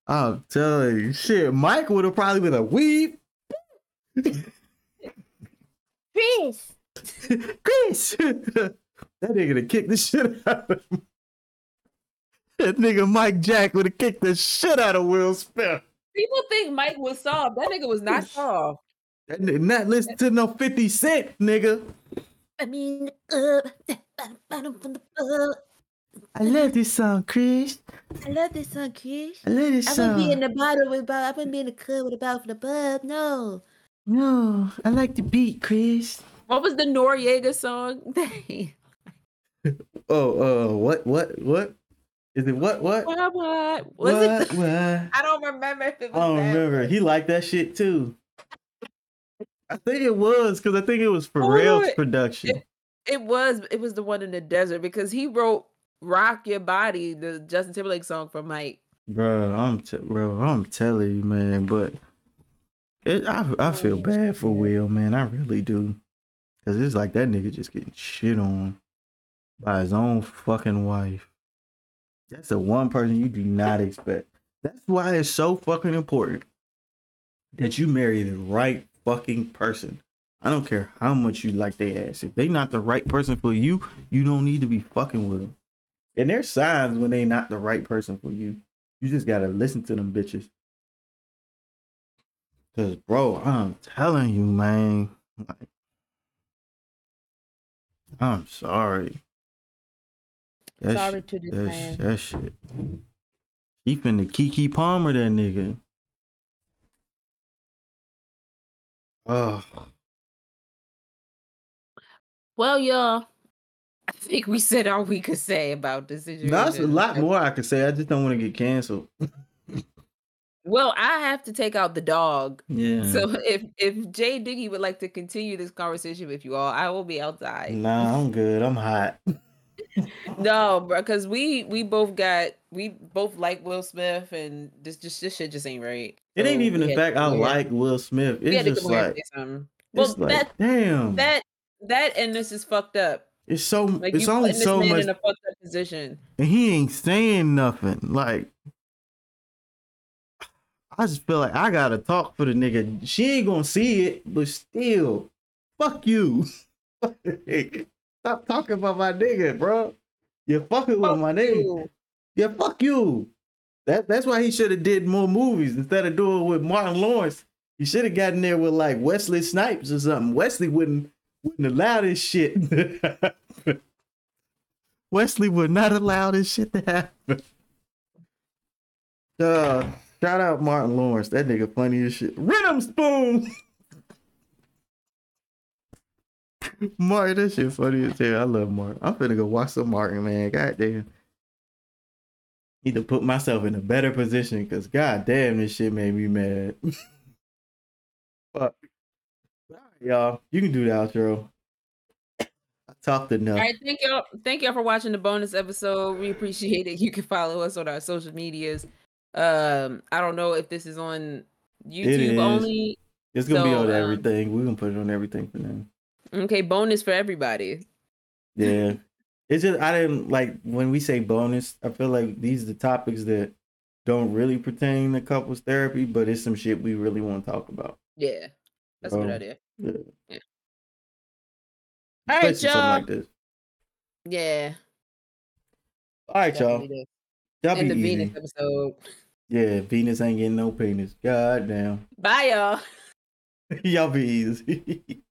Speaker 1: I'm telling you, shit. Mike would have probably been a weep.
Speaker 2: Chris,
Speaker 1: Chris, that nigga to kick the shit out of him. That nigga Mike Jack would have kicked the shit out of Will Smith.
Speaker 2: People think Mike was soft. That nigga was not soft.
Speaker 1: That nigga not listen to no 50 Cent, nigga.
Speaker 2: I mean, uh, I
Speaker 1: I love this song, Chris.
Speaker 2: I love this song, Chris.
Speaker 1: I love this
Speaker 2: I wouldn't be in the bottle with Bob. I wouldn't be in the club with a bottle for the bub. No.
Speaker 1: No, I like the beat, Chris.
Speaker 2: What was the Noreaga song?
Speaker 1: Oh, uh, what, what, what? Is it what, what?
Speaker 2: what? What? Was
Speaker 1: what,
Speaker 2: it? The,
Speaker 1: what?
Speaker 2: I don't remember if it was.
Speaker 1: I don't
Speaker 2: that.
Speaker 1: remember. He liked that shit too. I think it was because I think it was
Speaker 2: Oh,
Speaker 1: Pharrell's
Speaker 2: it-
Speaker 1: production.
Speaker 2: It was. It was the one in the desert because he wrote "Rock Your Body," the Justin Timberlake song for Mike.
Speaker 1: Bro, I'm t- bro, I'm telling you, man. But it, I I feel bad for Will, man. I really do, cause it's like that nigga just getting shit on by his own fucking wife. That's the one person you do not expect. That's why it's so fucking important that you marry the right fucking person. I don't care how much you like their ass. If they not the right person for you, you don't need to be fucking with them. And there's signs when they not the right person for you. You just gotta listen to them bitches. Cause bro, I'm telling you, man. Like, I'm sorry. That
Speaker 2: Sorry
Speaker 1: shit,
Speaker 2: to this
Speaker 1: that,
Speaker 2: man.
Speaker 1: sh- that shit. He finna Keke Palmer that nigga. Oh,
Speaker 2: Well, y'all, I think we said all we could say about this situation.
Speaker 1: that's a lot more I could say. I just don't want to get canceled.
Speaker 2: Well, I have to take out the dog.
Speaker 1: Yeah.
Speaker 2: So if if Jay Diggy would like to continue this conversation with you all, I will be outside.
Speaker 1: nah, I'm good. I'm hot.
Speaker 2: No, bro, because we we both got we both like Will Smith, and this just this shit just ain't right.
Speaker 1: It ain't even the fact I like Will Smith. It's just
Speaker 2: come here and
Speaker 1: like.
Speaker 2: Well,
Speaker 1: like,
Speaker 2: that
Speaker 1: damn.
Speaker 2: that that and this is fucked up.
Speaker 1: it's so.
Speaker 2: Like
Speaker 1: it's only so much,
Speaker 2: in a fucked up position.
Speaker 1: and he ain't saying nothing. Like, I just feel like I gotta talk for the nigga. She ain't gonna see it, but still, fuck you. Stop talking about my nigga, bro. You're fucking with my nigga.
Speaker 2: you.
Speaker 1: Yeah, fuck you. That that's why he should have did more movies instead of doing it with Martin Lawrence. He should have gotten there with like Wesley Snipes or something. Wesley wouldn't wouldn't allow this shit. Wesley would not allow this shit to happen. Uh, shout out Martin Lawrence. That nigga funny as shit. Rhythm spoon. Martin, that shit funny as hell. I love Martin. I'm finna go watch some Martin, man. God damn. Need to put myself in a better position because god damn this shit made me mad. Fuck. All right, y'all. You can do the outro. I talked enough.
Speaker 2: All right, thank y'all. Thank y'all for watching the bonus episode. We appreciate it. You can follow us on our social medias. Um, I don't know if this is on YouTube
Speaker 1: is.
Speaker 2: only.
Speaker 1: It's gonna be
Speaker 2: so,
Speaker 1: on
Speaker 2: um,
Speaker 1: everything. We're gonna put it on everything for now.
Speaker 2: Okay, bonus for everybody.
Speaker 1: Yeah. It's just I didn't like when we say bonus, I feel like these are the topics that don't really pertain to couples therapy, but it's some shit we really want to talk about.
Speaker 2: Yeah, that's a
Speaker 1: Um,
Speaker 2: good idea.
Speaker 1: Yeah. yeah.
Speaker 2: All right, y'all.
Speaker 1: like.
Speaker 2: Yeah,
Speaker 1: All right, y'all. Y'all be
Speaker 2: the
Speaker 1: easy.
Speaker 2: Venus episode.
Speaker 1: Yeah, Venus ain't getting no penis. God damn.
Speaker 2: Bye, y'all.
Speaker 1: y'all be easy.